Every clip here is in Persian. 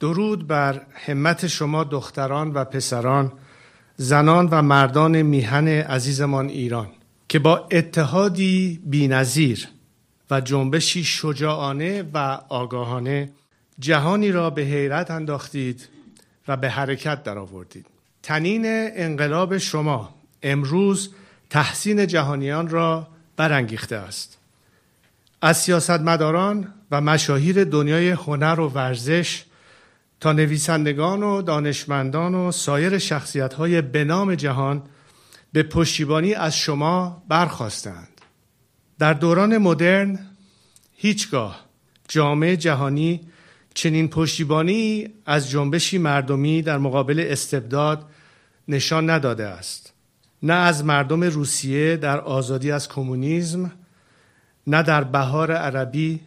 درود بر همت شما دختران و پسران زنان و مردان میهن عزیزمان ایران که با اتحادی بینظیر و جنبشی شجاعانه و آگاهانه جهانی را به حیرت انداختید و به حرکت درآوردید. تنین انقلاب شما امروز تحسین جهانیان را برانگیخته است. از سیاستمداران و مشاهیر دنیای هنر و ورزش تا نویسندگان و دانشمندان و سایر شخصیت های بنام جهان به پشتیبانی از شما برخواستند. در دوران مدرن هیچگاه جامعه جهانی چنین پشتیبانی از جنبشی مردمی در مقابل استبداد نشان نداده است. نه از مردم روسیه در آزادی از کمونیسم، نه در بهار عربی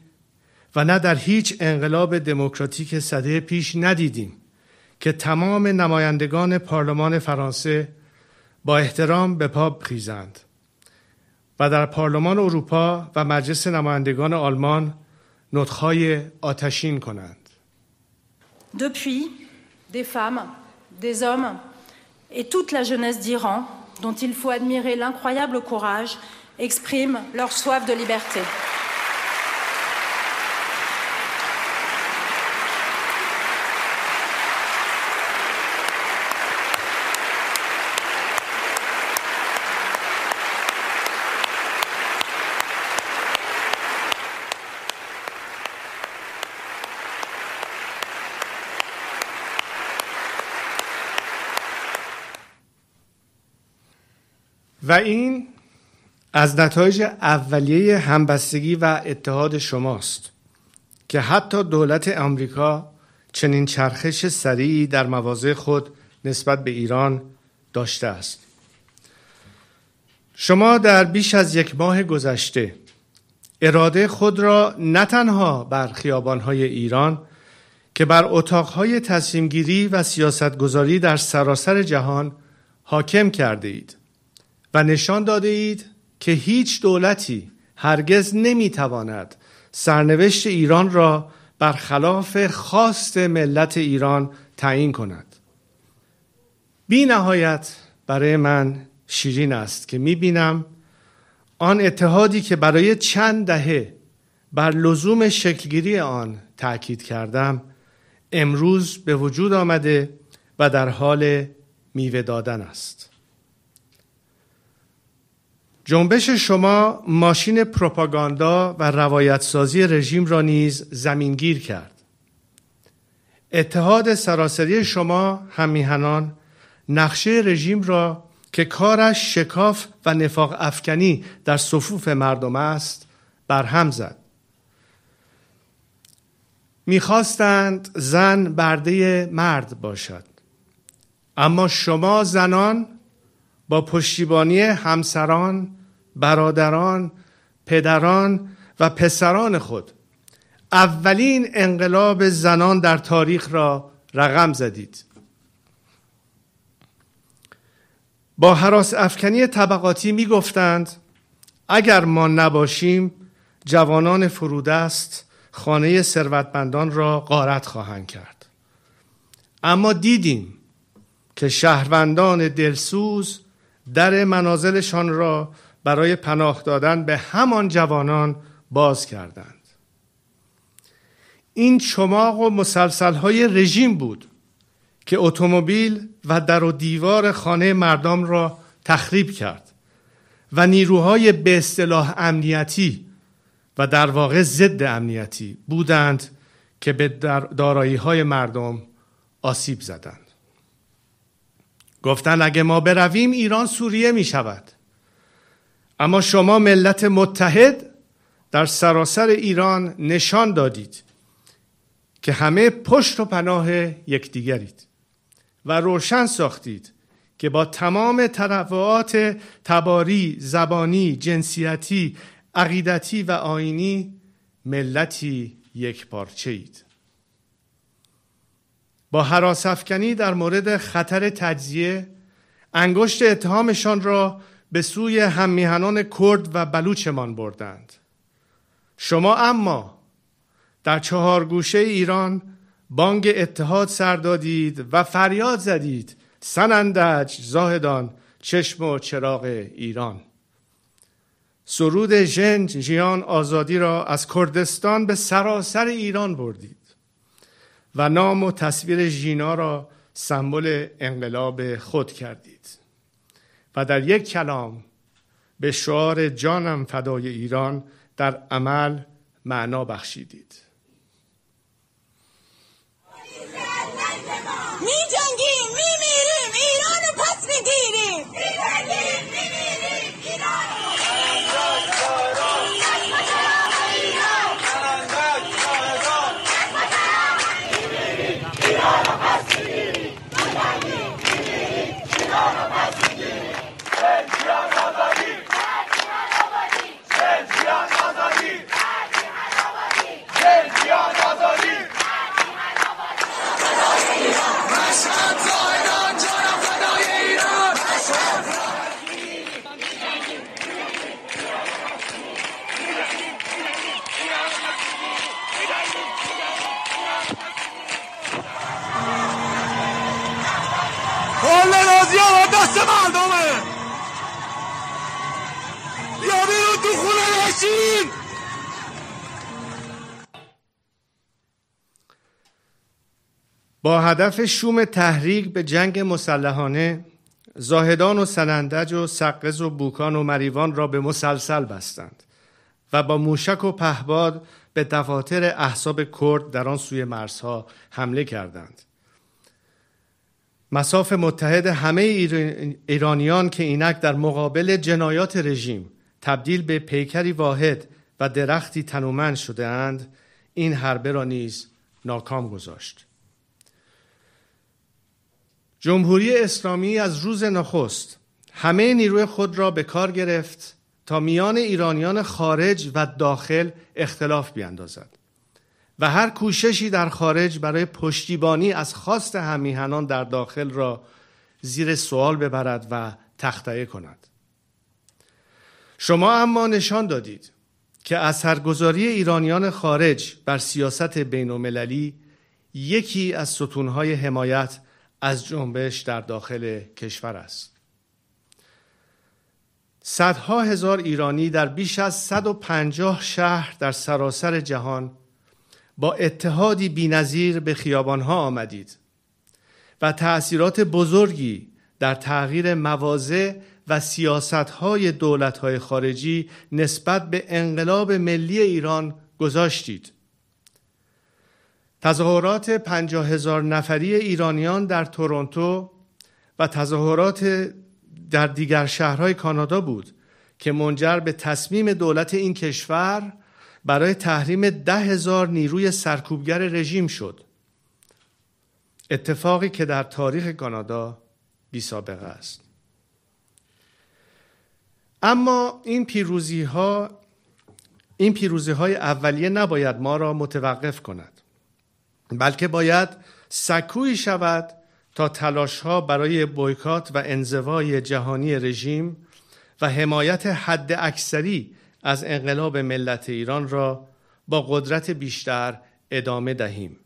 و نه در هیچ انقلاب دموکراتیک صده پیش ندیدیم که تمام نمایندگان پارلمان فرانسه با احترام به پا خیزند و در پارلمان اروپا و مجلس نمایندگان آلمان نطخهای آتشین کنند. Depuis, des femmes, des hommes et toute la jeunesse d'Iran, dont il faut admirer l'incroyable courage, expriment leur soif de liberté. و این از نتایج اولیه همبستگی و اتحاد شماست که حتی دولت آمریکا چنین چرخش سریعی در مواضع خود نسبت به ایران داشته است. شما در بیش از یک ماه گذشته اراده خود را نه تنها بر خیابانهای ایران که بر اتاقهای تصمیمگیری و سیاستگذاری در سراسر جهان حاکم کرده اید و نشان داده اید که هیچ دولتی هرگز نمی‌تواند سرنوشت ایران را برخلاف خواست ملت ایران تعیین کند. بی نهایت برای من شیرین است که می بینم آن اتحادی که برای چند دهه بر لزوم شکلگیری آن تأکید کردم امروز به وجود آمده و در حال میوه دادن است. جنبش شما ماشین پروپاگاندا و روایت سازی رژیم را نیز زمینگیر کرد. اتحاد سراسری شما همیهنان نقشه رژیم را که کارش شکاف و نفاق افکنی در صفوف مردم است برهم زد. می‌خواستند زن برده مرد باشد اما شما زنان با پشتیبانی همسران، برادران، پدران و پسران خود اولین انقلاب زنان در تاریخ را رقم زدید. با حراس افکنی طبقاتی می گفتند اگر ما نباشیم جوانان فرودست خانه ثروتمندان را غارت خواهند کرد اما دیدیم که شهروندان دلسوز در منازلشان را برای پناه دادن به همان جوانان باز کردند. این چماق و مسلسل های رژیم بود که اتومبیل و در و دیوار خانه مردم را تخریب کرد و نیروهای به اصطلاح امنیتی و در واقع ضد امنیتی بودند که به دارایی های مردم آسیب زدند. گفتن اگه ما برویم ایران سوریه می شود اما شما ملت متحد در سراسر ایران نشان دادید که همه پشت و پناه یکدیگرید و روشن ساختید که با تمام تنوعات تباری، زبانی، جنسیتی، عقیدتی و آینی ملتی یک پارچه اید. با حراسفکنی در مورد خطر تجزیه انگشت اتهامشان را به سوی هممیهنان کرد و بلوچمان بردند. شما اما در چهار گوشه ایران بانگ اتحاد سر دادید و فریاد زدید سنندج زاهدان چشم و چراغ ایران. سرود ژنج ژیان آزادی را از کردستان به سراسر ایران بردید. و نام و تصویر ژینا را سمبل انقلاب خود کردید. و در یک کلام به شعار جانم فدای ایران در عمل معنا بخشیدید. دست مردمه. یا بیرون تو خونه نشین با هدف شوم تحریک به جنگ مسلحانه زاهدان و سنندج و سقز و بوکان و مریوان را به مسلسل بستند و با موشک و پهباد به دفاتر احساب کرد در آن سوی مرزها حمله کردند. مساف متحد همه ایرانیان که اینک در مقابل جنایات رژیم تبدیل به پیکری واحد و درختی تنومند شده اند این حربه را نیز ناکام گذاشت. جمهوری اسلامی از روز نخست همه نیروی خود را به کار گرفت تا میان ایرانیان خارج و داخل اختلاف بیاندازد. و هر کوششی در خارج برای پشتیبانی از خواست همیهنان در داخل را زیر سوال ببرد و تخته کند. شما اما نشان دادید که اثرگذاری ایرانیان خارج بر سیاست بین یکی از ستونهای حمایت از جنبش در داخل کشور است. صدها هزار ایرانی در بیش از 150 شهر در سراسر جهان با اتحادی بینظیر به خیابانها آمدید و تأثیرات بزرگی در تغییر مواضع و سیاستهای دولتهای خارجی نسبت به انقلاب ملی ایران گذاشتید. تظاهرات پنجاه هزار نفری ایرانیان در تورنتو و تظاهرات در دیگر شهرهای کانادا بود که منجر به تصمیم دولت این کشور برای تحریم ده هزار نیروی سرکوبگر رژیم شد. اتفاقی که در تاریخ کانادا بی سابقه است. اما این پیروزی ها این پیروزی های اولیه نباید ما را متوقف کند بلکه باید سکویی شود تا تلاش ها برای بویکات و انزوای جهانی رژیم و حمایت حد اکثری از انقلاب ملت ایران را با قدرت بیشتر ادامه دهیم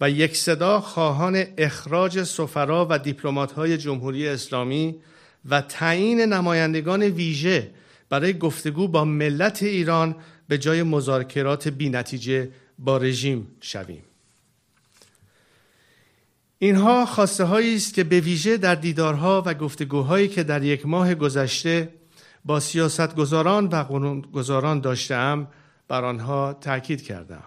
و یک صدا خواهان اخراج سفرا و های جمهوری اسلامی و تعیین نمایندگان ویژه برای گفتگو با ملت ایران به جای مذاکرات بینتیجه با رژیم شویم. اینها خواسته است که به ویژه در دیدارها و گفتگوهایی که در یک ماه گذشته با سیاستگزاران و قانونگذاران داشتم بر آنها تاکید کردم.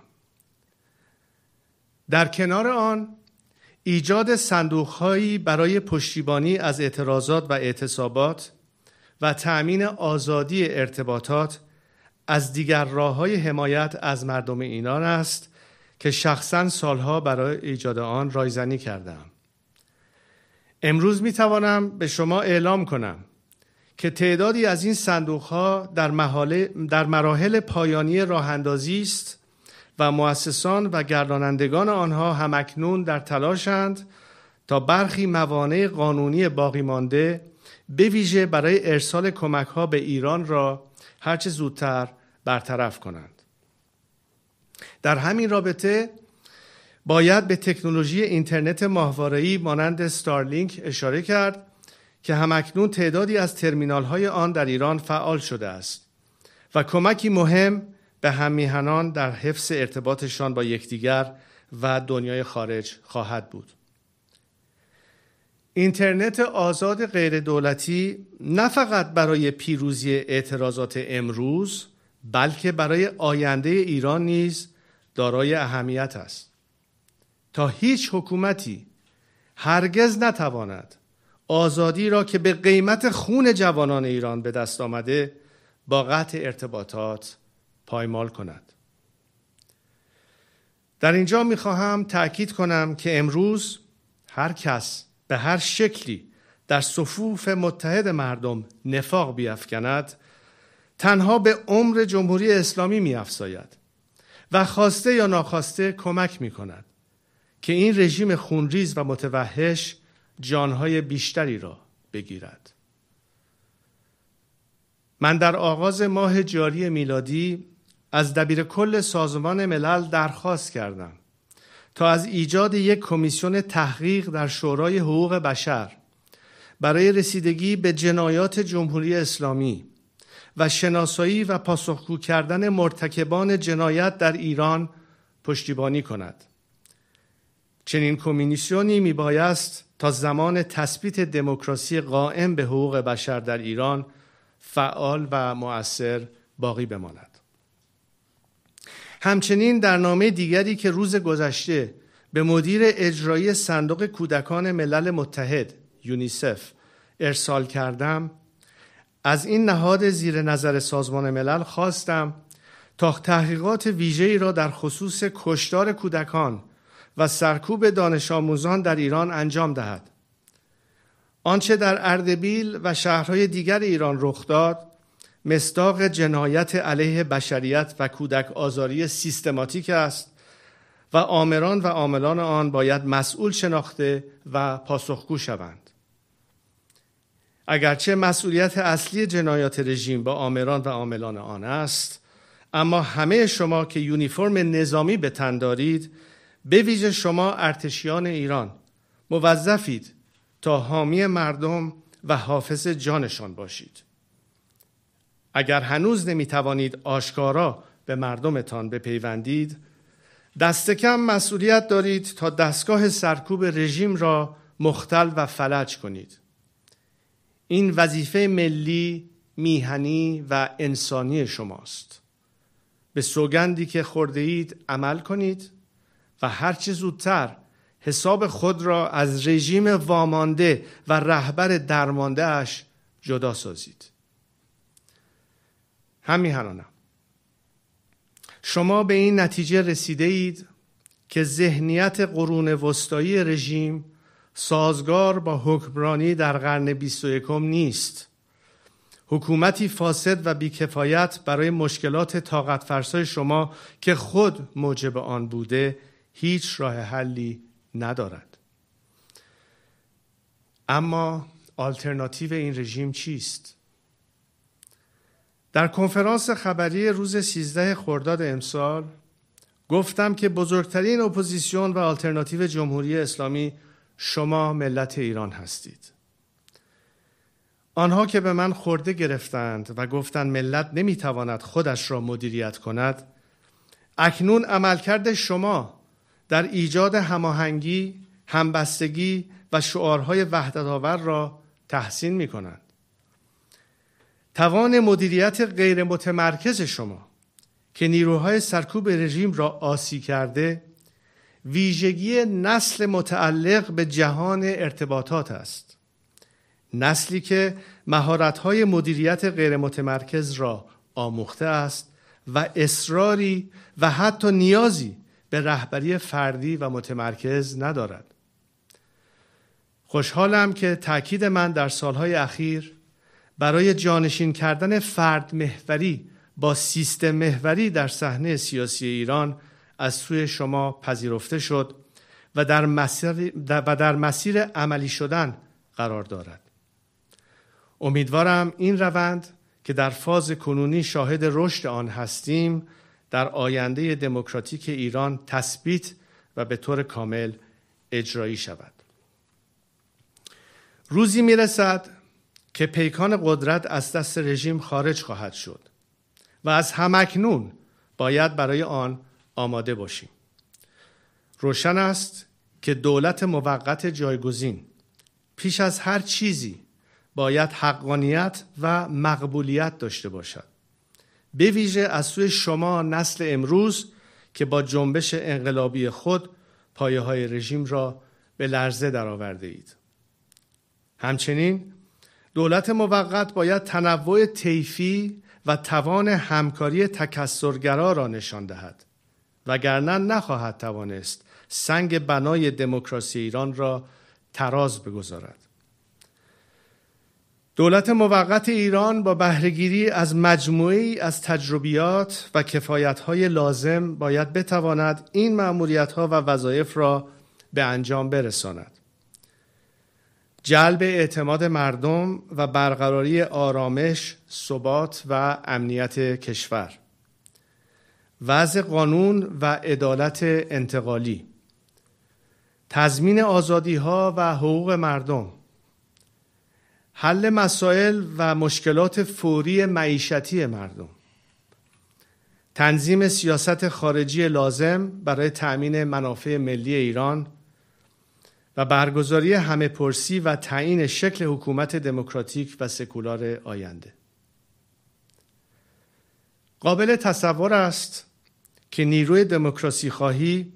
در کنار آن ایجاد صندوقهایی برای پشتیبانی از اعتراضات و اعتصابات و تأمین آزادی ارتباطات از دیگر راه های حمایت از مردم ایران است که شخصا سالها برای ایجاد آن رایزنی کردم. امروز می توانم به شما اعلام کنم که تعدادی از این صندوق ها در, در مراحل پایانی راه اندازی است و مؤسسان و گردانندگان آنها همکنون در تلاشند تا برخی موانع قانونی باقی مانده به ویژه برای ارسال کمک ها به ایران را هرچه زودتر برطرف کنند. در همین رابطه باید به تکنولوژی اینترنت ماهواره‌ای مانند استارلینک اشاره کرد که همکنون تعدادی از ترمینال های آن در ایران فعال شده است و کمکی مهم به همیهنان در حفظ ارتباطشان با یکدیگر و دنیای خارج خواهد بود. اینترنت آزاد غیر دولتی نه فقط برای پیروزی اعتراضات امروز بلکه برای آینده ایران نیز دارای اهمیت است. تا هیچ حکومتی هرگز نتواند آزادی را که به قیمت خون جوانان ایران به دست آمده با قطع ارتباطات پایمال کند. در اینجا می‌خواهم تأکید کنم که امروز هر کس به هر شکلی در صفوف متحد مردم نفاق بیافکند تنها به عمر جمهوری اسلامی میافزاید و خواسته یا ناخواسته کمک می کند که این رژیم خونریز و متوحش جانهای بیشتری را بگیرد. من در آغاز ماه جاری میلادی از دبیر کل سازمان ملل درخواست کردم تا از ایجاد یک کمیسیون تحقیق در شورای حقوق بشر برای رسیدگی به جنایات جمهوری اسلامی و شناسایی و پاسخگو کردن مرتکبان جنایت در ایران پشتیبانی کند. چنین کمیسیونی میبایست تا زمان تثبیت دموکراسی قائم به حقوق بشر در ایران فعال و مؤثر باقی بماند. همچنین در نامه دیگری که روز گذشته به مدیر اجرایی صندوق کودکان ملل متحد یونیسف ارسال کردم از این نهاد زیر نظر سازمان ملل خواستم تا تحقیقات ویژه‌ای را در خصوص کشتار کودکان و سرکوب دانش آموزان در ایران انجام دهد. آنچه در اردبیل و شهرهای دیگر ایران رخ داد مصداق جنایت علیه بشریت و کودک آزاری سیستماتیک است و آمران و عاملان آن باید مسئول شناخته و پاسخگو شوند. اگرچه مسئولیت اصلی جنایات رژیم با آمران و عاملان آن است اما همه شما که یونیفرم نظامی به تن دارید به ویژه شما ارتشیان ایران موظفید تا حامی مردم و حافظ جانشان باشید. اگر هنوز نمی توانید آشکارا به مردمتان بپیوندید دست کم مسئولیت دارید تا دستگاه سرکوب رژیم را مختل و فلج کنید. این وظیفه ملی میهنی و انسانی شماست. به سوگندی که خورده اید عمل کنید. و هرچه زودتر حساب خود را از رژیم وامانده و رهبر درمانده اش جدا سازید. همیهنانم شما به این نتیجه رسیده اید که ذهنیت قرون وسطایی رژیم سازگار با حکمرانی در قرن 21 نیست. حکومتی فاسد و بیکفایت برای مشکلات طاقت فرسای شما که خود موجب آن بوده هیچ راه حلی ندارد. اما آلترناتیو این رژیم چیست؟ در کنفرانس خبری روز 13 خرداد امسال گفتم که بزرگترین اپوزیسیون و آلترناتیو جمهوری اسلامی شما ملت ایران هستید. آنها که به من خرده گرفتند و گفتند ملت نمی‌تواند خودش را مدیریت کند اکنون عملکرد شما در ایجاد هماهنگی، همبستگی و شعارهای وحدت آور را تحسین می کنند. توان مدیریت غیر متمرکز شما که نیروهای سرکوب رژیم را آسی کرده ویژگی نسل متعلق به جهان ارتباطات است نسلی که مهارت‌های مدیریت غیر متمرکز را آموخته است و اصراری و حتی نیازی به رهبری فردی و متمرکز ندارد. خوشحالم که تاکید من در سالهای اخیر برای جانشین کردن فرد محوری با سیستم محوری در صحنه سیاسی ایران از سوی شما پذیرفته شد و در مسیر, و در مسیر عملی شدن قرار دارد. امیدوارم این روند که در فاز کنونی شاهد رشد آن هستیم در آینده دموکراتیک ایران تثبیت و به طور کامل اجرایی شود. روزی می‌رسد که پیکان قدرت از دست رژیم خارج خواهد شد و از همکنون باید برای آن آماده باشیم. روشن است که دولت موقت جایگزین پیش از هر چیزی باید حقانیت و مقبولیت داشته باشد. به ویژه از سوی شما نسل امروز که با جنبش انقلابی خود پایه های رژیم را به لرزه درآورده اید. همچنین دولت موقت باید تنوع طیفی و توان همکاری تکسرگرا را نشان دهد وگرنه نخواهد توانست سنگ بنای دموکراسی ایران را تراز بگذارد. دولت موقت ایران با بهرهگیری از مجموعی از تجربیات و کفایت‌های لازم باید بتواند این مأموریت‌ها و وظایف را به انجام برساند. جلب اعتماد مردم و برقراری آرامش، ثبات و امنیت کشور. وضع قانون و عدالت انتقالی. تضمین آزادی ها و حقوق مردم حل مسائل و مشکلات فوری معیشتی مردم. تنظیم سیاست خارجی لازم برای تأمین منافع ملی ایران و برگزاری همه پرسی و تعیین شکل حکومت دموکراتیک و سکولار آینده. قابل تصور است که نیروی دموکراسی خواهی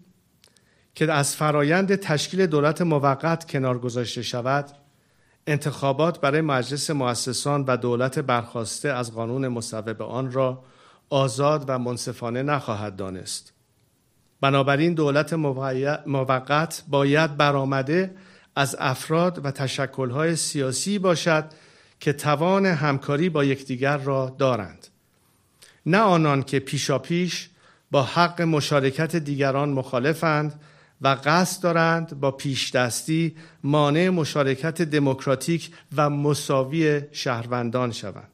که از فرایند تشکیل دولت موقت کنار گذاشته شود انتخابات برای مجلس مؤسسان و دولت برخواسته از قانون مصوب آن را آزاد و منصفانه نخواهد دانست. بنابراین دولت موقت باید برآمده از افراد و تشکلهای سیاسی باشد که توان همکاری با یکدیگر را دارند. نه آنان که پیشاپیش با حق مشارکت دیگران مخالفند و قصد دارند با پیش دستی مانع مشارکت دموکراتیک و مساوی شهروندان شوند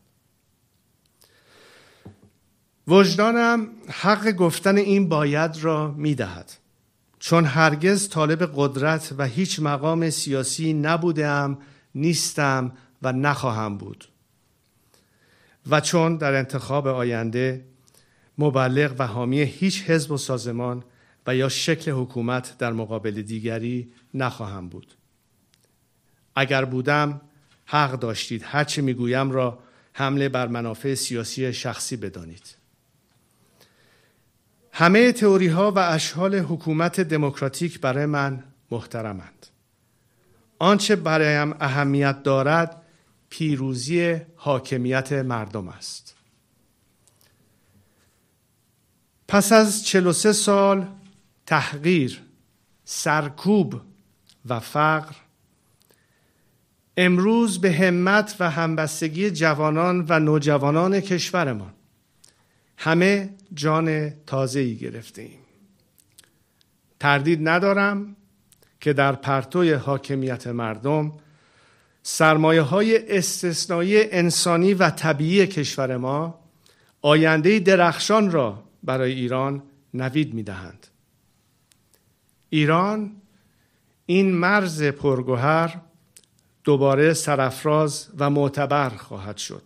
وجدانم حق گفتن این باید را می دهد. چون هرگز طالب قدرت و هیچ مقام سیاسی نبودم نیستم و نخواهم بود و چون در انتخاب آینده مبلغ و حامی هیچ حزب و سازمان و یا شکل حکومت در مقابل دیگری نخواهم بود. اگر بودم حق داشتید. هرچه می‌گویم را حمله بر منافع سیاسی شخصی بدانید. همه تئوری ها و اشحال حکومت دموکراتیک برای من محترمند. آنچه برایم اهمیت دارد پیروزی حاکمیت مردم است. پس از 43 سال تحقیر سرکوب و فقر امروز به همت و همبستگی جوانان و نوجوانان کشورمان همه جان تازه ای گرفته تردید ندارم که در پرتوی حاکمیت مردم سرمایه های استثنایی انسانی و طبیعی کشور ما آینده درخشان را برای ایران نوید می دهند. ایران این مرز پرگوهر دوباره سرافراز و معتبر خواهد شد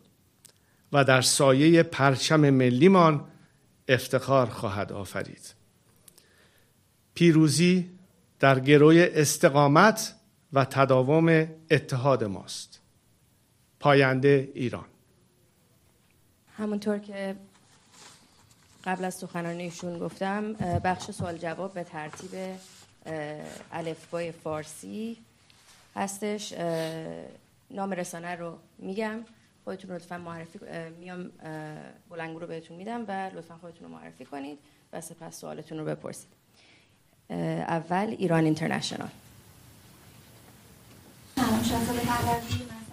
و در سایه پرچم ملیمان افتخار خواهد آفرید. پیروزی در گروی استقامت و تداوم اتحاد ماست. پاینده ایران. همونطور که قبل از سخنرانیشون گفتم بخش سوال جواب به ترتیب الفبای فارسی هستش. نام رسانه رو میگم. خودتون لطفا معرفی میام بلنگو رو بهتون میدم و لطفا خودتون رو معرفی کنید و سپس سوالتون رو بپرسید. اول ایران اینترنشنال. من هستم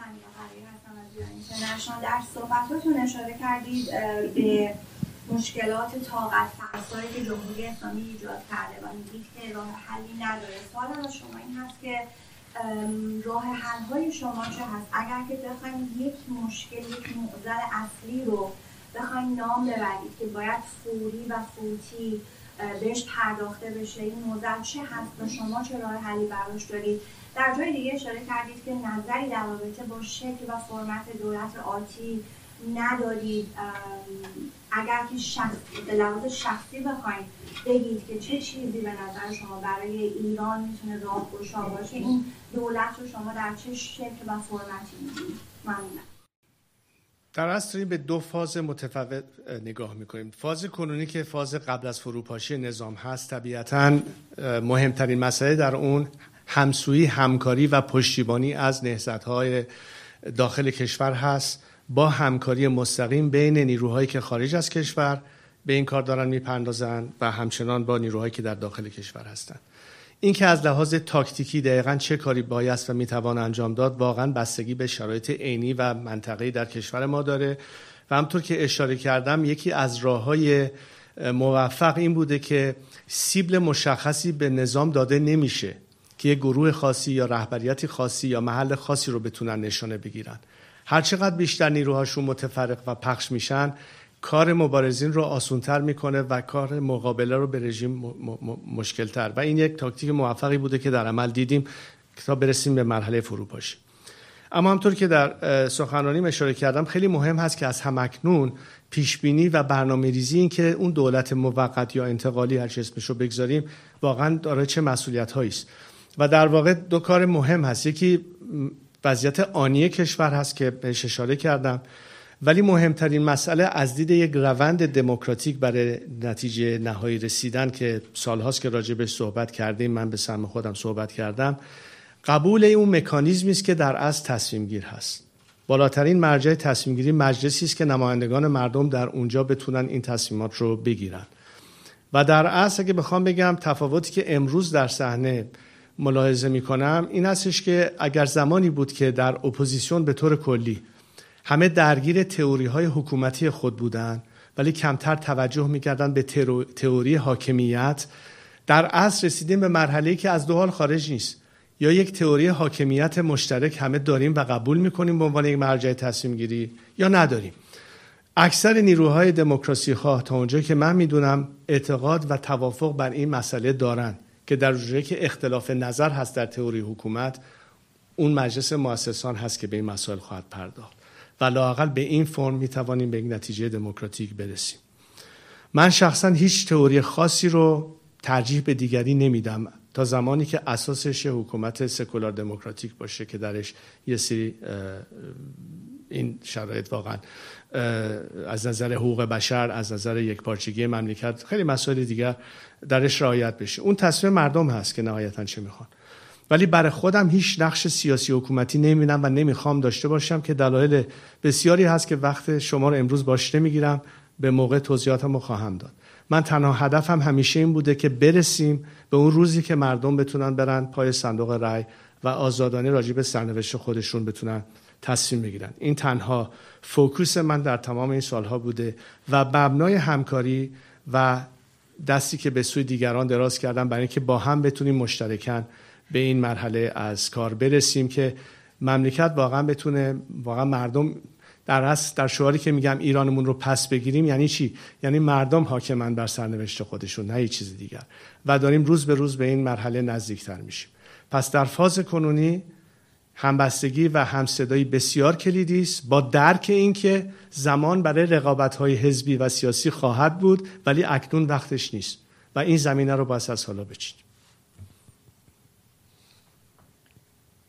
از ایران اینترنشنال. در صحبتاتون اشاره کردید به مشکلات طاقت فرسایی که جمهوری اسلامی ایجاد کرده و میگید که راه حلی نداره. سوال از شما این هست که راه حل های شما چه هست؟ اگر که بخوایم یک مشکل یک معضل اصلی رو بخوایم نام ببرید که باید فوری و فوتی بهش پرداخته بشه این موضوع چه هست و شما چه راه حلی براش دارید؟ در جای دیگه اشاره کردید که نظری در رابطه با شکل و فرمت دولت آتی ندارید. اگر که شخص به لحاظ شخصی بخواید بگید که چه چیزی به نظر شما برای ایران می‌تونه راهگشا باشه این دولت رو شما در چه شکل و فرمتی می‌دید ممنونم. در اصل به دو فاز متفاوت نگاه می‌کنیم. فاز کنونی که فاز قبل از فروپاشی نظام هست طبیعتا مهمترین مسئله در اون همسویی همکاری و پشتیبانی از های داخل کشور هست. با همکاری مستقیم بین نیروهایی که خارج از کشور به این کار دارن می‌پردازن و همچنان با نیروهایی که در داخل کشور هستند این که از لحاظ تاکتیکی دقیقا چه کاری بایست و می‌توان انجام داد واقعا بستگی به شرایط عینی و منطقه‌ای در کشور ما داره. و همطور که اشاره کردم یکی از راه های موفق این بوده که سیبل مشخصی به نظام داده نمیشه که یک گروه خاصی یا رهبریتی خاصی یا محل خاصی رو بتونن نشانه بگیرن. هرچقدر بیشتر نیروهاشون متفرق و پخش میشن کار مبارزین رو آسونتر می‌کنه و کار مقابله رو به رژیم مشکلتر. و این یک تاکتیک موفقی بوده که در عمل دیدیم تا برسیم به مرحله فروپاشی. اما همطور که در سخنرانی اشاره کردم خیلی مهم هست که از همکنون پیش بینی و برنامه ریزی این که اون دولت موقت یا انتقالی هر اسمش رو بگذاریم واقعا داره چه مسئولیت است. و در واقع دو کار مهم هست. یکی وضعیت آنی کشور هست که بهش اشاره کردم. ولی مهمترین مسئله از دید یک روند دموکراتیک برای نتیجه نهایی رسیدن که سالهاست که راجع به صحبت کردیم من به سهم خودم صحبت کردم قبول اون مکانیزمی است که در از تصمیم گیر هست. بالاترین مرجع تصمیم گیری مجلسی است که نمایندگان مردم در اونجا بتونن این تصمیمات رو بگیرن. و در اصل اگه بخوام بگم تفاوتی که امروز در صحنه ملاحظه می کنم این هستش که اگر زمانی بود که در اپوزیسیون به طور کلی همه درگیر تئوری های حکومتی خود بودند ولی کمتر توجه می‌کردن به تئوری حاکمیت در اصل رسیدیم به مرحله که از دو حال خارج نیست. یا یک تئوری حاکمیت مشترک همه داریم و قبول می‌کنیم به عنوان یک مرجع تصمیم گیری یا نداریم. اکثر نیروهای دموکراسی خواه تا اونجا که من می‌دونم اعتقاد و توافق بر این مسئله دارند که در جوری که اختلاف نظر هست در تئوری حکومت اون مجلس مؤسسان هست که به این مسائل خواهد پرداخت. و لاقل به این فرم می توانیم به یک نتیجه دموکراتیک برسیم. من شخصا هیچ تئوری خاصی رو ترجیح به دیگری نمیدم تا زمانی که اساسش حکومت سکولار دموکراتیک باشه که درش یه سری این شرایط واقعا از نظر حقوق بشر از نظر یکپارچگی مملکت خیلی مسائل دیگر درش رعایت بشه. اون تصمیم مردم هست که نهایتا چه می‌خوان. ولی برای خودم هیچ نقش سیاسی حکومتی نمی‌بینم و نمی‌خوام داشته باشم که دلایل بسیاری هست که وقت شما رو امروز باش نمی‌گیرم. به موقع توضیحاتمو خواهم داد. من تنها هدفم همیشه این بوده که برسیم به اون روزی که مردم بتونن برن پای صندوق رای و آزادانه راجع به سرنوشت خودشون بتونن تصمیم بگیرن این تنها فوکوس من در تمام این سالها بوده و مبنای همکاری و دستی که به سوی دیگران دراز کردم برای اینکه با هم بتونیم مشترکن به این مرحله از کار برسیم که مملکت واقعا بتونه واقعا مردم در اصل در شعاری که میگم ایرانمون رو پس بگیریم یعنی چی؟ یعنی مردم حاکمن بر سرنوشت خودشون نه چیز دیگر. و داریم روز به روز به این مرحله نزدیکتر میشیم. پس در فاز کنونی همبستگی و همصدایی بسیار کلیدی است با درک اینکه زمان برای رقابت‌های حزبی و سیاسی خواهد بود ولی اکنون وقتش نیست و این زمینه رو باید از حالا بچینیم.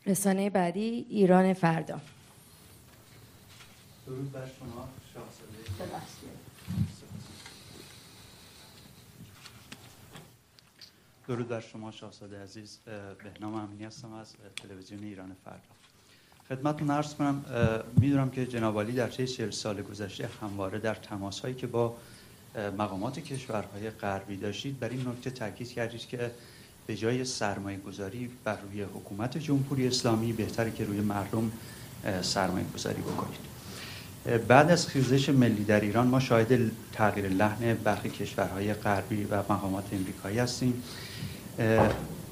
رسانه بعدی ایران فردا. درود بر شما درود بر شما شاهزاده عزیز بهنام امینی هستم از تلویزیون ایران فردا. خدمتتون عرض کنم می‌دونم که جناب در طی 40 سال گذشته همواره در تماس هایی که با مقامات کشورهای غربی داشتید بر این نکته تاکید کردید که به جای سرمایه گذاری بر روی حکومت جمهوری اسلامی بهتره که روی مردم سرمایه گذاری بکنید. بعد از خیزش ملی در ایران ما شاهد تغییر لحن برخی کشورهای غربی و مقامات امریکایی هستیم.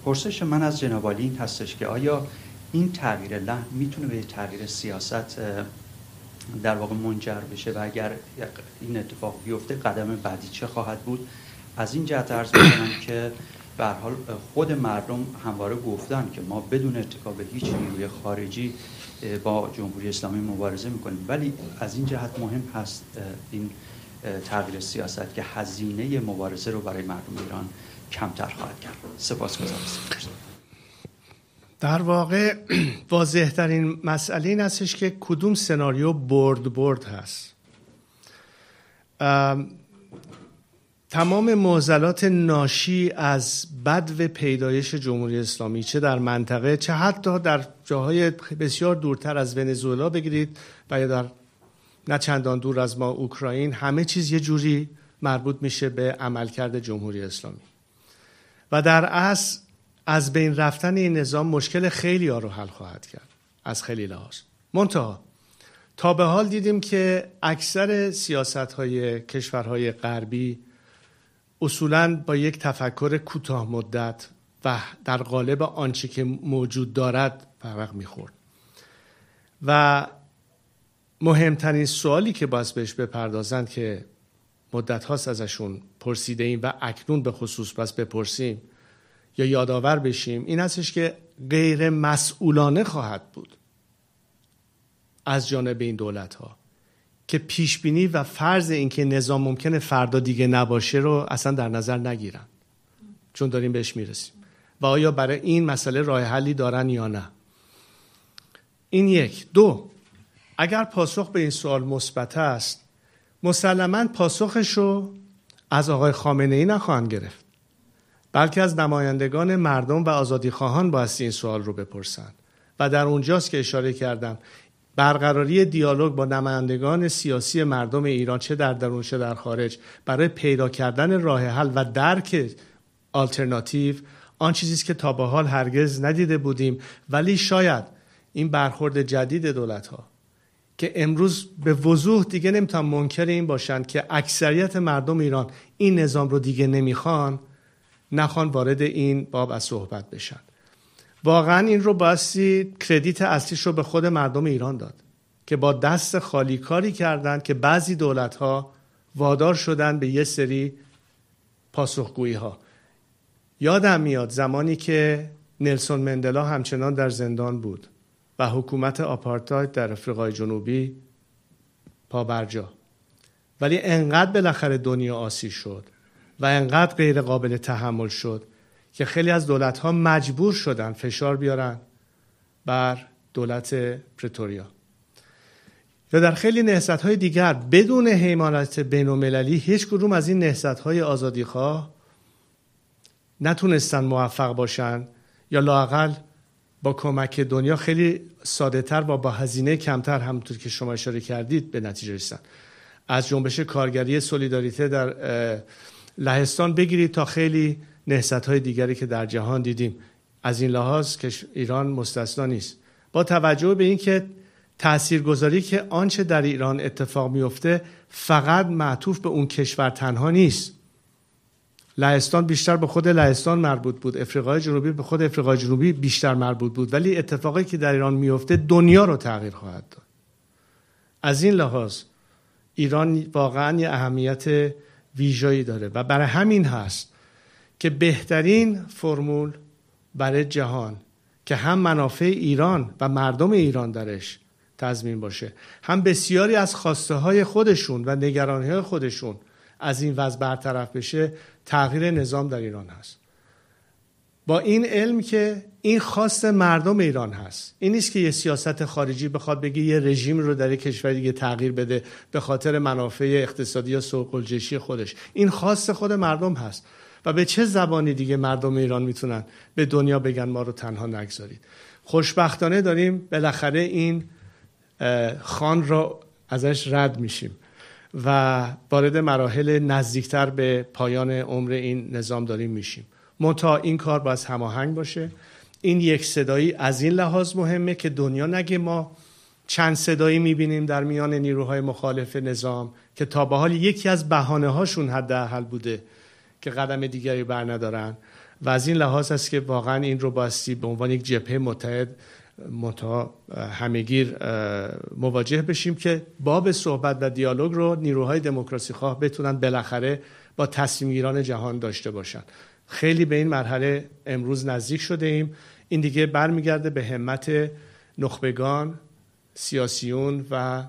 پرسش من از جناب این هستش که آیا این تغییر لحن می‌تونه به تغییر سیاست در واقع منجر بشه؟ و اگر این اتفاق بیفته قدم بعدی چه خواهد بود؟ از این جهت عرض می‌کنم که به حال خود مردم همواره گفتن که ما بدون اتکا به هیچ نیروی خارجی با جمهوری اسلامی مبارزه می‌کنیم. ولی از این جهت مهم هست این تغییر سیاست که هزینه مبارزه رو برای مردم ایران کمتر خواهد کرد. سپاس در واقع واضح ترین مسئله این هستش که کدوم سناریو برد برد هست. تمام معضلات ناشی از بد و پیدایش جمهوری اسلامی چه در منطقه چه حتی در جاهای بسیار دورتر از ونزوئلا بگیرید و یا در نه چندان دور از ما اوکراین همه چیز یه جوری مربوط میشه به عملکرد جمهوری اسلامی. و در اصل از بین رفتن این نظام مشکل خیلی ها رو حل خواهد کرد. از خیلی لحاظ. منتها تا به حال دیدیم که اکثر سیاست های کشورهای غربی اصولا با یک تفکر کوتاه مدت و در قالب آنچه که موجود دارد فرق می‌خورد. و مهمترین سوالی که باز بهش بپردازند که مدت هاست ازشون پرسیده ایم و اکنون به خصوص بس بپرسیم یا یادآور بشیم این هستش که غیر مسئولانه خواهد بود از جانب این دولت ها که پیش بینی و فرض اینکه نظام ممکنه فردا دیگه نباشه رو اصلا در نظر نگیرن. چون داریم بهش می‌رسیم. و آیا برای این مسئله راه حلی دارن یا نه؟ این یک. دو اگر پاسخ به این سوال مثبت است مسلما پاسخش رو از آقای خامنه ای نخواهند گرفت. بلکه از نمایندگان مردم و آزادی خواهان بایستی این سوال رو بپرسند. و در اونجاست که اشاره کردم برقراری دیالوگ با نمایندگان سیاسی مردم ایران چه در درون چه در خارج برای پیدا کردن راه حل و درک آلترناتیو آن چیزی است که تا به حال هرگز ندیده بودیم. ولی شاید این برخورد جدید دولت ها که امروز به وضوح دیگه نمی‌تونن منکر این باشند که اکثریت مردم ایران این نظام رو دیگه نمی‌خوان نخوان وارد این باب از صحبت بشن. واقعا این رو باستی کردیت اصلیش رو به خود مردم ایران داد که با دست خالی کاری کردند که بعضی دولت ها وادار شدن به یه سری پاسخگویی ها یادم میاد زمانی که نلسون مندلا همچنان در زندان بود. و حکومت آپارتاید در افریقای جنوبی پا برجا ولی انقدر بالاخره دنیا آسی شد و انقدر غیر قابل تحمل شد که خیلی از دولت ها مجبور شدن فشار بیارن بر دولت پرتوریا. یا در خیلی نهست های دیگر بدون حیمانت بین المللی هیچ کدوم از این نهست های آزادی خواه نتونستن موفق باشن یا لاقل با کمک دنیا خیلی ساده تر و با هزینه کمتر همونطور که شما اشاره کردید به نتیجه رسیدن. از جنبش کارگری سولیداریته در لهستان بگیرید تا خیلی نهست های دیگری که در جهان دیدیم. از این لحاظ که ایران مستثنا نیست. با توجه به اینکه تاثیرگذاری که آنچه در ایران اتفاق میفته فقط معطوف به اون کشور تنها نیست. لهستان بیشتر به خود لهستان مربوط بود. افریقای جنوبی به خود افریقای جنوبی بیشتر مربوط بود. ولی اتفاقی که در ایران میفته دنیا رو تغییر خواهد داد. از این لحاظ ایران واقعا یه اهمیت ویژایی داره و برای همین هست که بهترین فرمول برای جهان که هم منافع ایران و مردم ایران درش تضمین باشه هم بسیاری از خواسته های خودشون و نگرانی های خودشون از این وضع برطرف بشه. تغییر نظام در ایران هست. با این علم که این خواست مردم ایران هست. این نیست که یه سیاست خارجی بخواد بگه یه رژیم رو در یک کشور دیگه تغییر بده به خاطر منافع اقتصادی یا سوقلجشی خودش. این خواست خود مردم هست. و به چه زبانی دیگه مردم ایران می‌تونن به دنیا بگن ما رو تنها نگذارید؟ خوشبختانه داریم بالاخره این خان رو ازش رد میشیم. و وارد مراحل نزدیکتر به پایان عمر این نظام داریم میشیم. منتها این کار باید هماهنگ باشه. این یک صدایی از این لحاظ مهمه که دنیا نگه ما چند صدایی می‌بینیم در میان نیروهای مخالف نظام که تا به حال یکی از بهانه هاشون حداقل بوده که قدم دیگری بر ندارن. و از این لحاظ است که واقعا این رو باستی به عنوان یک جبهه متحد متا همگیر مواجه بشیم که باب صحبت و دیالوگ رو نیروهای دموکراسی خواه بتونن بالاخره با تصمیم گیران جهان داشته باشن. خیلی به این مرحله امروز نزدیک شده ایم. این دیگه برمیگرده به همت نخبگان سیاسیون و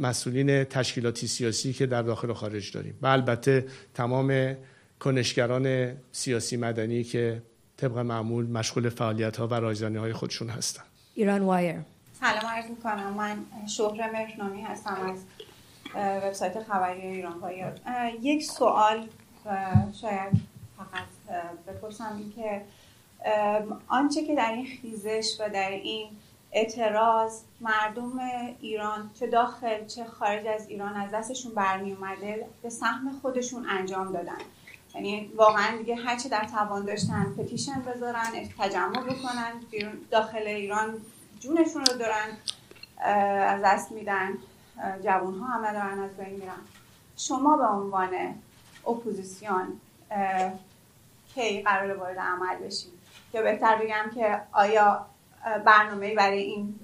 مسئولین تشکیلاتی سیاسی که در داخل و خارج داریم. و البته تمام کنشگران سیاسی مدنی که طبق معمول مشغول فعالیت ها و رایزنی های خودشون هستن. ایران وایر. سلام عرض می‌کنم. من شهر مهرنامی هستم از وبسایت خبری ایران وایر. یک سوال شاید فقط بپرسم این که آنچه که در این خیزش و در این اعتراض مردم ایران چه داخل چه خارج از ایران از دستشون برمی اومده به سهم خودشون انجام دادن. یعنی واقعا دیگه هرچه در توان داشتن پتیشن بذارن تجمع بکنن داخل ایران جونشون رو دارن از دست میدن. جوان ها همه دارن از بین میرن. شما به عنوان اپوزیسیون کی قرار وارد عمل بشید یا بهتر بگم که آیا برنامه برای این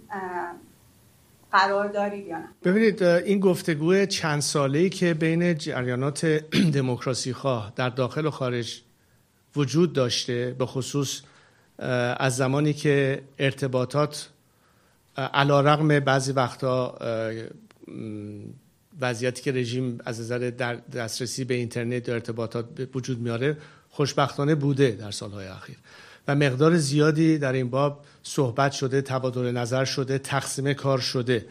قرار دارید یا نه. ببینید این گفتگو چند ساله ای که بین جریانات دموکراسی خواه در داخل و خارج وجود داشته به خصوص از زمانی که ارتباطات علا رقم بعضی وقتا وضعیتی که رژیم از نظر دسترسی به اینترنت و ارتباطات وجود میاره خوشبختانه بوده در سالهای اخیر. و مقدار زیادی در این باب صحبت شده تبادل نظر شده تقسیم کار شده.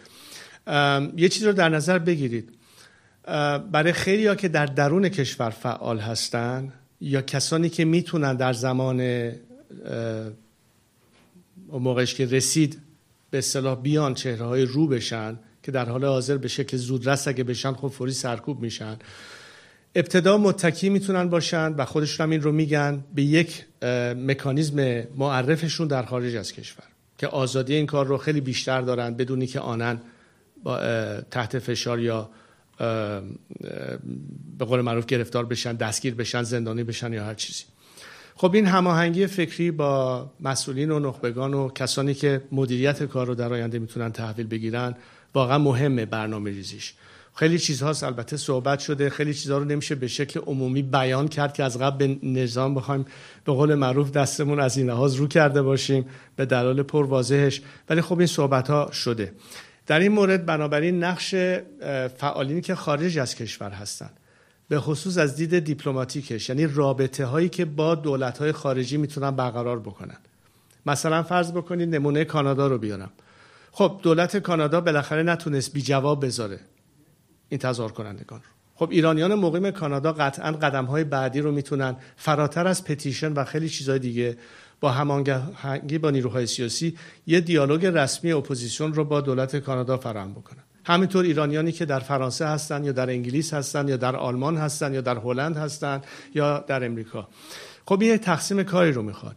یه چیز رو در نظر بگیرید. برای خیلی ها که در درون کشور فعال هستن یا کسانی که می‌تونن در زمان موقعش که رسید به اصطلاح بیان چهره های رو بشن که در حال حاضر به شکل زودرس اگه بشن خب فوری سرکوب میشن. ابتدا متکی می‌تونن باشن و خودشون هم این رو میگن به یک مکانیزم معرفشون در خارج از کشور که آزادی این کار رو خیلی بیشتر دارن بدونی که آنن با تحت فشار یا به قول معروف گرفتار بشن دستگیر بشن زندانی بشن یا هر چیزی. خب این هماهنگی فکری با مسئولین و نخبگان و کسانی که مدیریت کار رو در آینده می‌تونن تحویل بگیرن واقعا مهمه برنامه ریزیش خیلی چیزهاست. البته صحبت شده. خیلی چیزها رو نمیشه به شکل عمومی بیان کرد که از قبل به نظام بخوایم به قول معروف دستمون از این لحاظ رو کرده باشیم. به دلال پر ولی خب این صحبت ها شده. در این مورد بنابراین نقش فعالینی که خارج از کشور هستند به خصوص از دید دیپلماتیکش. یعنی رابطه هایی که با دولت های خارجی می‌تونن برقرار بکنن. مثلا فرض بکنید نمونه کانادا رو بیارم. خب دولت کانادا بالاخره نتونست بی جواب بذاره. این تظاهر کنندگان. رو خب ایرانیان مقیم کانادا قطعا قدم های بعدی رو می‌تونن. فراتر از petition و خیلی چیزهای دیگه با هماهنگی با نیروهای سیاسی یه دیالوگ رسمی اپوزیسیون رو با دولت کانادا فراهم بکنن. همینطور ایرانیانی که در فرانسه هستن یا در انگلیس هستن یا در آلمان هستن یا در هلند هستن یا در امریکا. خب یه تقسیم کاری رو می‌خواد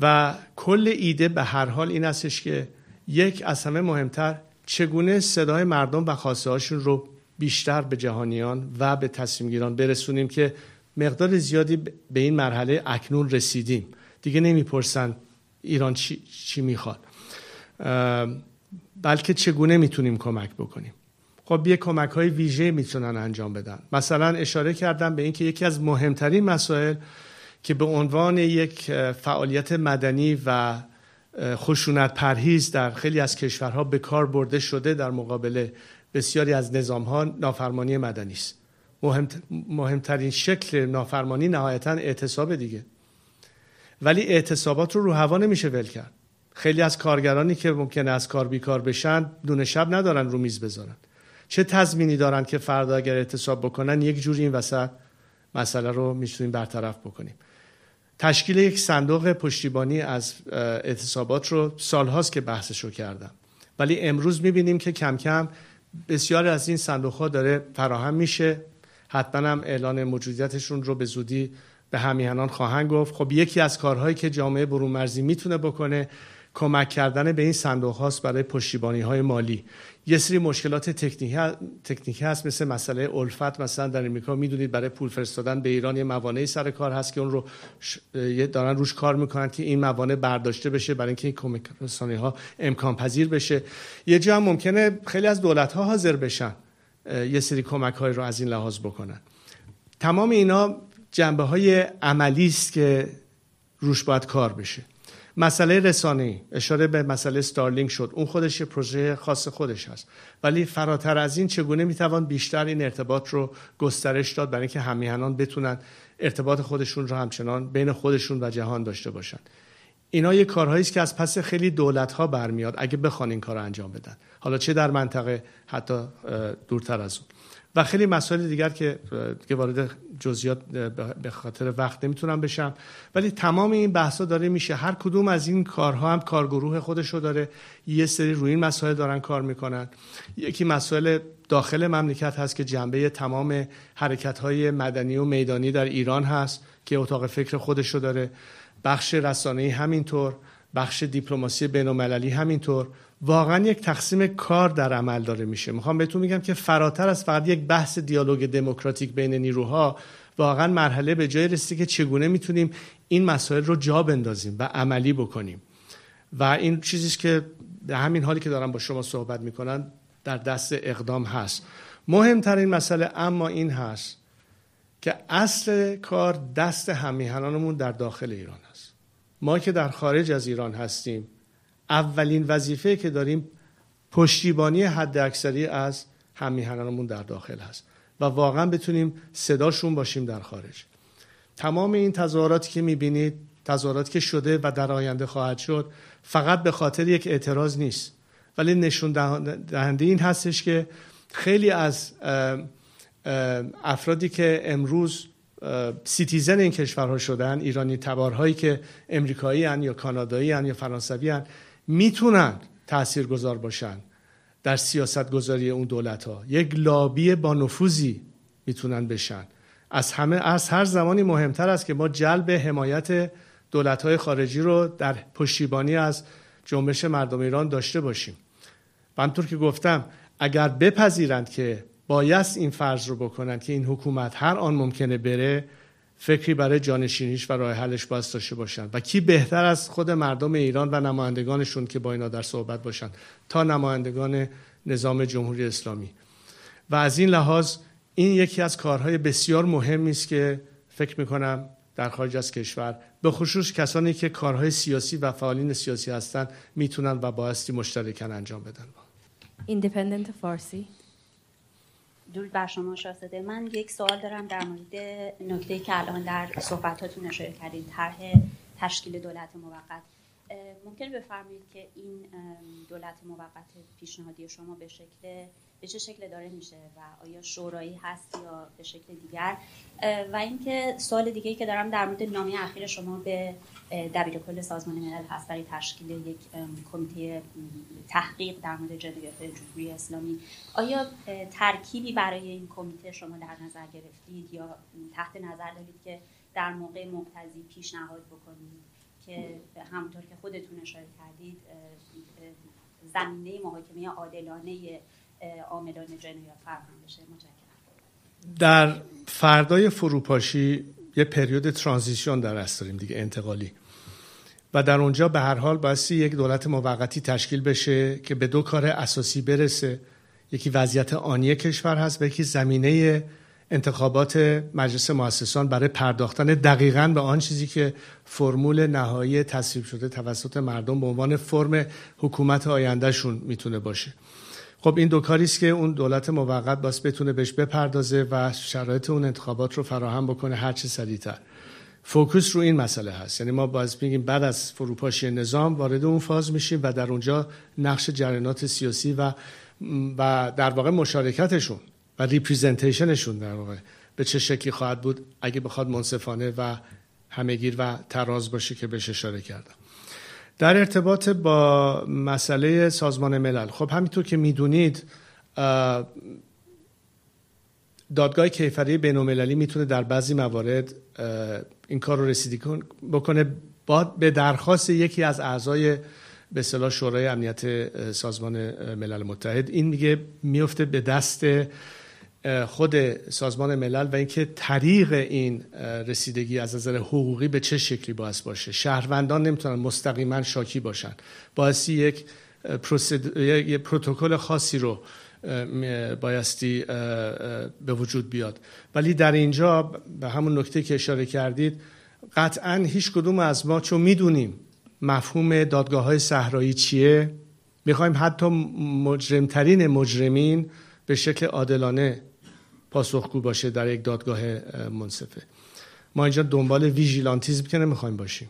و کل ایده به هر حال این هستش که یک از همه مهمتر چگونه صدای مردم و خواسته رو بیشتر به جهانیان و به تصمیم گیران برسونیم که مقدار زیادی به این مرحله اکنون رسیدیم. دیگه نمی‌پرسن ایران چی, چی می‌خواد. بلکه چگونه می‌تونیم کمک بکنیم؟ خب یه کمک های ویژه می‌تونن انجام بدن. مثلا اشاره کردم به اینکه یکی از مهمترین مسائل که به عنوان یک فعالیت مدنی و خشونت پرهیز در خیلی از کشورها به کار برده شده در مقابل بسیاری از نظام ها نافرمانی مدنی است. مهمترین شکل نافرمانی نهایتا اعتصاب دیگه. ولی اعتصابات رو رو هوا نمیشه ول کرد. خیلی از کارگرانی که ممکنه از کار بیکار بشن دونه شب ندارن رو میز بذارن. چه تضمینی دارن که فردا اگر اعتصاب بکنن یک جوری این وسط مسئله رو می‌تونیم برطرف بکنیم. تشکیل یک صندوق پشتیبانی از اعتصابات رو سالهاست که بحثش رو کردم. ولی امروز می‌بینیم که کم کم بسیاری از این صندوق ها داره فراهم میشه. حتما هم اعلان موجودیتشون رو به زودی به همیهنان خواهند گفت. خب یکی از کارهایی که جامعه برون مرزی می‌تونه بکنه کمک کردن به این صندوق هاست برای پشتیبانی های مالی. یه سری مشکلات تکنیکی هست مثل مسئله الفت مثلا در امریکا می‌دونید برای پول فرستادن به ایران یه موانعی سر کار هست که اون رو دارن روش کار می‌کنن که این موانع برداشته بشه برای اینکه این کمک رسانی ها امکان پذیر بشه. یه جا هم ممکنه خیلی از دولت ها حاضر بشن یه سری کمک های رو از این لحاظ بکنن. تمام اینا جنبه های عملی است که روش باید کار بشه. مسئله رسانه اشاره به مسئله Starlink شد. اون خودش یه پروژه خاص خودش هست. ولی فراتر از این چگونه می‌توان بیشتر این ارتباط رو گسترش داد برای اینکه همیهنان بتونن ارتباط خودشون رو همچنان بین خودشون و جهان داشته باشن؟ اینا یه کارهایی است که از پس خیلی دولت ها برمیاد اگه بخوان این کار رو انجام بدن. حالا چه در منطقه؟ حتی دورتر از اون. و خیلی مسائل دیگر که که وارد جزئیات به خاطر وقت نمی‌تونم بشم ولی تمام این بحثا داره میشه. هر کدوم از این کارها هم کارگروه خودشو داره. یه سری روی این مسائل دارن کار می‌کنن. یکی مسائل داخل مملکت هست که جنبه تمام حرکت های مدنی و میدانی در ایران هست که اتاق فکر خودشو داره. بخش رسانه‌ای همینطور. بخش دیپلماسی بین‌المللی همینطور. واقعا یک تقسیم کار در عمل داره میشه. می‌خوام بهتون میگم که فراتر از فقط یک بحث دیالوگ دموکراتیک بین نیروها واقعا مرحله به جای رسیده که چگونه می‌تونیم این مسائل رو جا بندازیم و عملی بکنیم. و این چیزی که به همین حالی که دارم با شما صحبت می‌کنن در دست اقدام هست. مهمترین مسئله اما این هست که اصل کار دست همیهنانمون در داخل ایران هست. ما که در خارج از ایران هستیم اولین وظیفه که داریم پشتیبانی حد اکثری از همیهنانمون در داخل هست و واقعا بتونیم صداشون باشیم در خارج. تمام این تظاهراتی که می‌بینید تظاهراتی که شده و در آینده خواهد شد فقط به خاطر یک اعتراض نیست. ولی نشون دهنده این هستش که خیلی از افرادی که امروز citizen این کشورها شدن ایرانی تبارهایی که امریکایی هن یا کانادایی هن یا فرانسوی هن می‌تونن تأثیر گذار باشن در سیاست گذاری اون دولت ها یک لابی با نفوذی می‌تونن بشن. از همه از هر زمانی مهمتر است که ما جلب حمایت دولت های خارجی رو در پشتیبانی از جنبش مردم ایران داشته باشیم. و همینطور که گفتم اگر بپذیرند که بایست این فرض رو بکنند که این حکومت هر آن ممکنه بره فکری برای جانشینیش و راه حلش باید داشته باشن. و کی بهتر از خود مردم ایران و نمایندگانشون که با اینا در صحبت باشن؟ تا نمایندگان نظام جمهوری اسلامی. و از این لحاظ این یکی از کارهای بسیار مهمی است که فکر می‌کنم در خارج از کشور به خصوص کسانی که کارهای سیاسی و فعالین سیاسی هستند می‌تونن و بایستی مشترکن انجام بدن. ایندیپندنت فارسی درود بر شما شاهزاده من یک سوال دارم در مورد نکته که الان در صحبتاتون اشاره کردید طرح تشکیل دولت موقت. ممکن بفرمایید که این دولت موقت پیشنهادی شما به شکل به چه شکل داره میشه و آیا شورایی هست یا به شکل دیگر؟ و اینکه سوال دیگه که دارم در مورد نامه اخیر شما به دبیر کل سازمان ملل هست برای تشکیل یک کمیته تحقیق در مورد جنایات جمهوری اسلامی آیا ترکیبی برای این کمیته شما در نظر گرفتید یا تحت نظر دارید که در موقع مقتضی پیشنهاد بکنید که همونطور که خودتون اشاره کردید زمینه محاکمه عادلانه عاملان جنایات فراهم بشه متشکرم. در فردای فروپاشی یه پریود ترانزیشن در است داریم دیگه انتقالی. و در اونجا به هر حال بایستی یک دولت موقتی تشکیل بشه که به دو کار اساسی برسه. یکی وضعیت آنی کشور هست و یکی زمینه انتخابات مجلس مؤسسان برای پرداختن دقیقا به آن چیزی که فرمول نهایی تصویب شده توسط مردم به عنوان فرم حکومت آیندهشون می‌تونه باشه. خب این دو کاری است که اون دولت موقت باز بتونه بهش بپردازه و شرایط اون انتخابات رو فراهم بکنه هر چه سریعتر. focus رو این مسئله هست. یعنی ما باز میگیم بعد از فروپاشی نظام وارد اون فاز میشیم و در اونجا نقش جریانات سیاسی و و در واقع مشارکتشون و representation شون در واقع به چه شکلی خواهد بود اگه بخواد منصفانه و همه‌گیر و تراز باشه که بهش اشاره کردم. در ارتباط با مسئله سازمان ملل. خب همینطور که می‌دونید دادگاه کیفری بین المللی می‌تونه در بعضی موارد این کار رو رسیدگی بکنه. با به درخواست یکی از اعضای به اصطلاح شورای امنیت سازمان ملل متحد این میگه میفته به دست خود سازمان ملل و اینکه طریق این رسیدگی از نظر حقوقی به چه شکلی باعث باشه. شهروندان نمی‌تونن مستقیما شاکی باشن. باعثی یک پروتکل خاصی رو بایستی به وجود بیاد. ولی در اینجا به همون نکته که اشاره کردید قطعا هیچ کدوم از ما چون می‌دونیم مفهوم دادگاه های صحرایی چیه می‌خوایم حتی مجرمترین مجرمین به شکل عادلانه پاسخگو باشه در یک دادگاه منصفه. ما اینجا دنبال ویژیلانتیزم که نمی‌خوایم باشیم.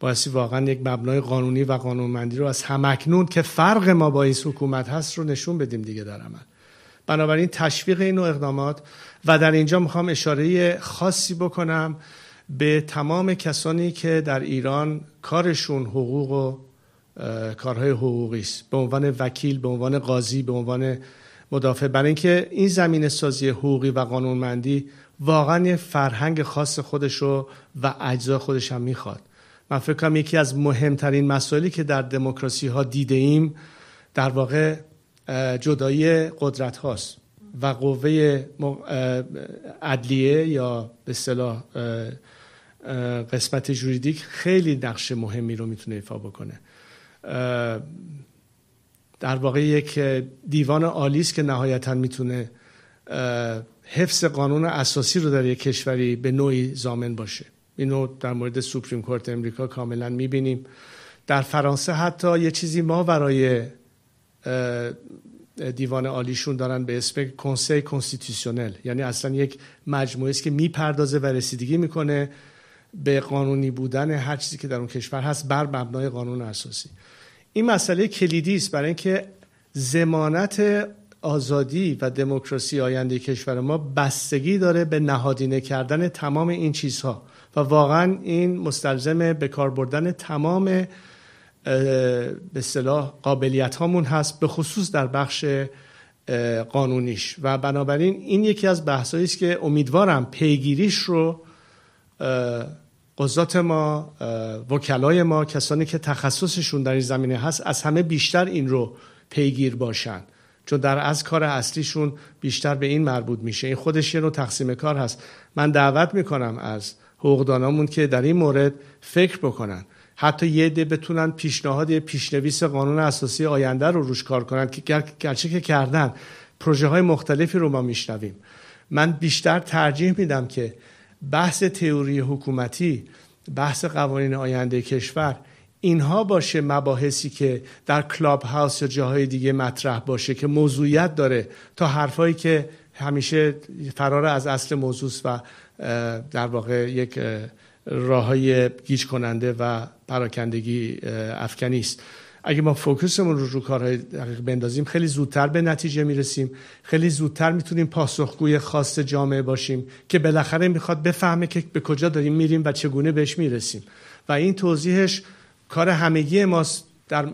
بایستی واقعا یک مبنای قانونی و قانونمندی رو از همکنون که فرق ما با این حکومت هست رو نشون بدیم دیگه در عمل. بنابراین تشویق این اقدامات و در اینجا می‌خوام اشاره خاصی بکنم به تمام کسانی که در ایران کارشون حقوق و کارهای حقوقی است. به عنوان وکیل به عنوان قاضی به عنوان مدافع. برای اینکه این زمین سازی حقوقی و قانونمندی واقعا یه فرهنگ خاص خودش رو و اجزا خودش هم می‌خواد. من فکر کنم یکی از مهمترین مسائلی که در دموکراسی ها دیده ایم در واقع جدایی قدرت هاست و قوه عدلیه یا به اصطلاح قسمت جوریدیک خیلی نقش مهمی رو می‌تونه ایفا بکنه. در واقع یک دیوان عالی است که نهایتا می‌تونه حفظ قانون اساسی رو در یک کشوری به نوعی ضامن باشه. اینو در مورد Supreme Court امریکا کاملا می‌بینیم. در فرانسه حتی یه چیزی ما برای دیوان عالیشون دارن به اسم Conseil constitutionnel یعنی اصلا یک مجموعه است که می‌پردازه و رسیدگی می‌کنه به قانونی بودن هر چیزی که در اون کشور هست بر مبنای قانون اساسی. این مسئله کلیدی است برای اینکه زمانت آزادی و دموکراسی آینده کشور ما بستگی داره به نهادینه کردن تمام این چیزها. و واقعا این مستلزم به کار بردن تمام به اصطلاح قابلیت هامون هست به خصوص در بخش قانونیش. و بنابراین این یکی از بحثایی است که امیدوارم پیگیریش رو قضات ما وکلای ما کسانی که تخصصشون در این زمینه هست از همه بیشتر این رو پیگیر باشن. چون در از کار اصلیشون بیشتر به این مربوط میشه. این خودش یه نوع تقسیم کار هست. من دعوت می‌کنم از حقوقدانامون که در این مورد فکر بکنن. حتی یه ده بتونن پیشنهاد پیشنویس قانون اساسی آینده رو روش کار کنن که گرچه که کردن. پروژه های مختلفی رو ما میشنویم. من بیشتر ترجیح میدم که بحث تئوری حکومتی بحث قوانین آینده کشور اینها باشه مباحثی که در کلاب هاوس یا جاهای دیگه مطرح باشه که موضوعیت داره تا حرفایی که همیشه فرار از اصل موضوع و در واقع یک راه های گیج کننده و پراکندگی افکنی است اگه ما فوکسمون رو رو کارهای دقیق بندازیم خیلی زودتر به نتیجه می‌رسیم. خیلی زودتر می‌تونیم پاسخگوی خاص جامعه باشیم که بالاخره می‌خواد بفهمه که به کجا داریم میریم و چگونه بهش می‌رسیم. و این توضیحش کار همگی ماست. در,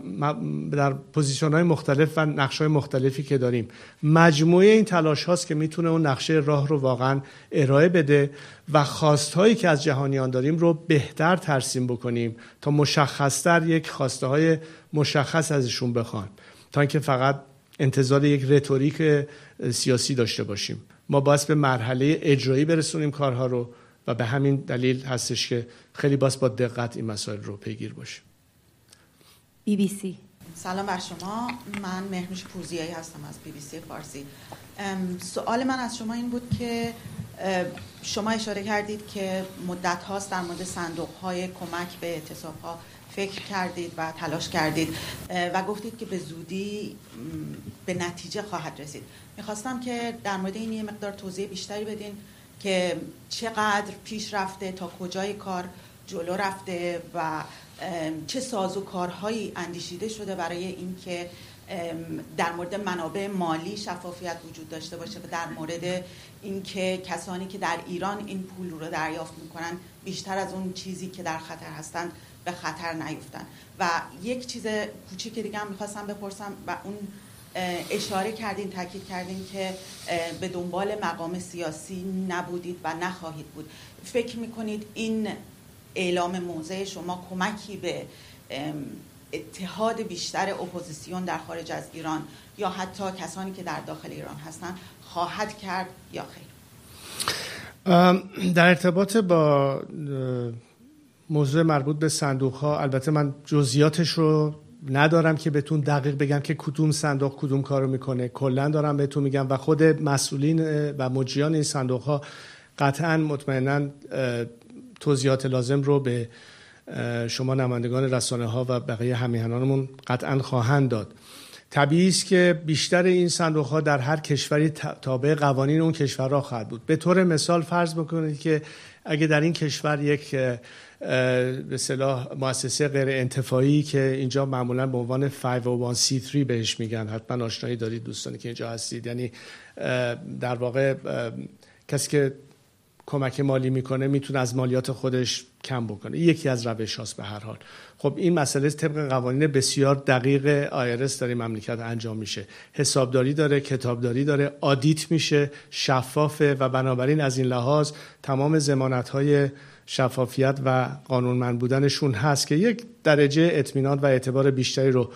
در پوزیشن های مختلف و نقش های مختلفی که داریم. مجموعه این تلاش هاست که می‌تونه اون نقشه راه رو واقعا ارائه بده و خواست هایی که از جهانیان داریم رو بهتر ترسیم بکنیم تا مشخصتر یک خواسته های مشخص ازشون بخوان. تا اینکه فقط انتظار یک رتوریک سیاسی داشته باشیم. ما باید به مرحله اجرایی برسونیم کارها رو و به همین دلیل هستش که خیلی باز با دقت این مسائل رو پیگیر باشیم. بی بی سی. سلام بر شما. من مهنوش پوزیایی هستم از بی بی سی فارسی. سوال من از شما این بود که شما اشاره کردید که مدت هاست در مورد صندوق های کمک به اعتصاب ها فکر کردید و تلاش کردید و گفتید که به زودی به نتیجه خواهد رسید. می‌خواستم که در مورد این یه مقدار توضیح بیشتری بدین که چقدر پیش رفته تا کجای کار جلو رفته و چه ساز و کارهایی اندیشیده شده برای اینکه در مورد منابع مالی شفافیت وجود داشته باشه و در مورد اینکه کسانی که در ایران این پول رو دریافت می‌کنن بیشتر از اون چیزی که در خطر هستند به خطر نیفتن. و یک چیز کوچیک دیگه هم می‌خواستم بپرسم و اون اشاره کردین تاکید کردین که به دنبال مقام سیاسی نبودید و نخواهید بود. فکر می‌کنید این اعلام موضع شما کمکی به اتحاد بیشتر اپوزیسیون در خارج از ایران یا حتی کسانی که در داخل ایران هستند خواهد کرد یا خیر؟ در ارتباط با موضوع مربوط به صندوق ها البته من جزئیاتش رو ندارم که بهتون دقیق بگم که کدوم صندوق کدوم کارو می‌کنه. کلا دارم بهتون میگم و خود مسئولین و مجریان این صندوق ها قطعا مطمئنا توضیحات لازم رو به شما نمایندگان رسانه ها و بقیه همیهنانمون قطعا خواهند داد. طبیعی است که بیشتر این صندوق ها در هر کشوری تابع قوانین اون کشورها خواهد بود. به طور مثال فرض بکنید که اگه در این کشور یک به صلاح مؤسسه غیر انتفاعی که اینجا معمولا به عنوان 501c3 بهش میگن حتما آشنایی دارید دوستانی که اینجا هستید. یعنی در واقع کسی که کمک مالی می‌کنه می‌تونه از مالیات خودش کم بکنه. یکی از روش هاست به هر حال. خب این مسئله طبق قوانین بسیار دقیق آیرس این مملکت انجام میشه. حسابداری داره کتابداری داره آدیت میشه شفافه و بنابراین از این لحاظ تمام زمانت های شفافیت و قانونمند بودنشون هست که یک درجه اطمینان و اعتبار بیشتری رو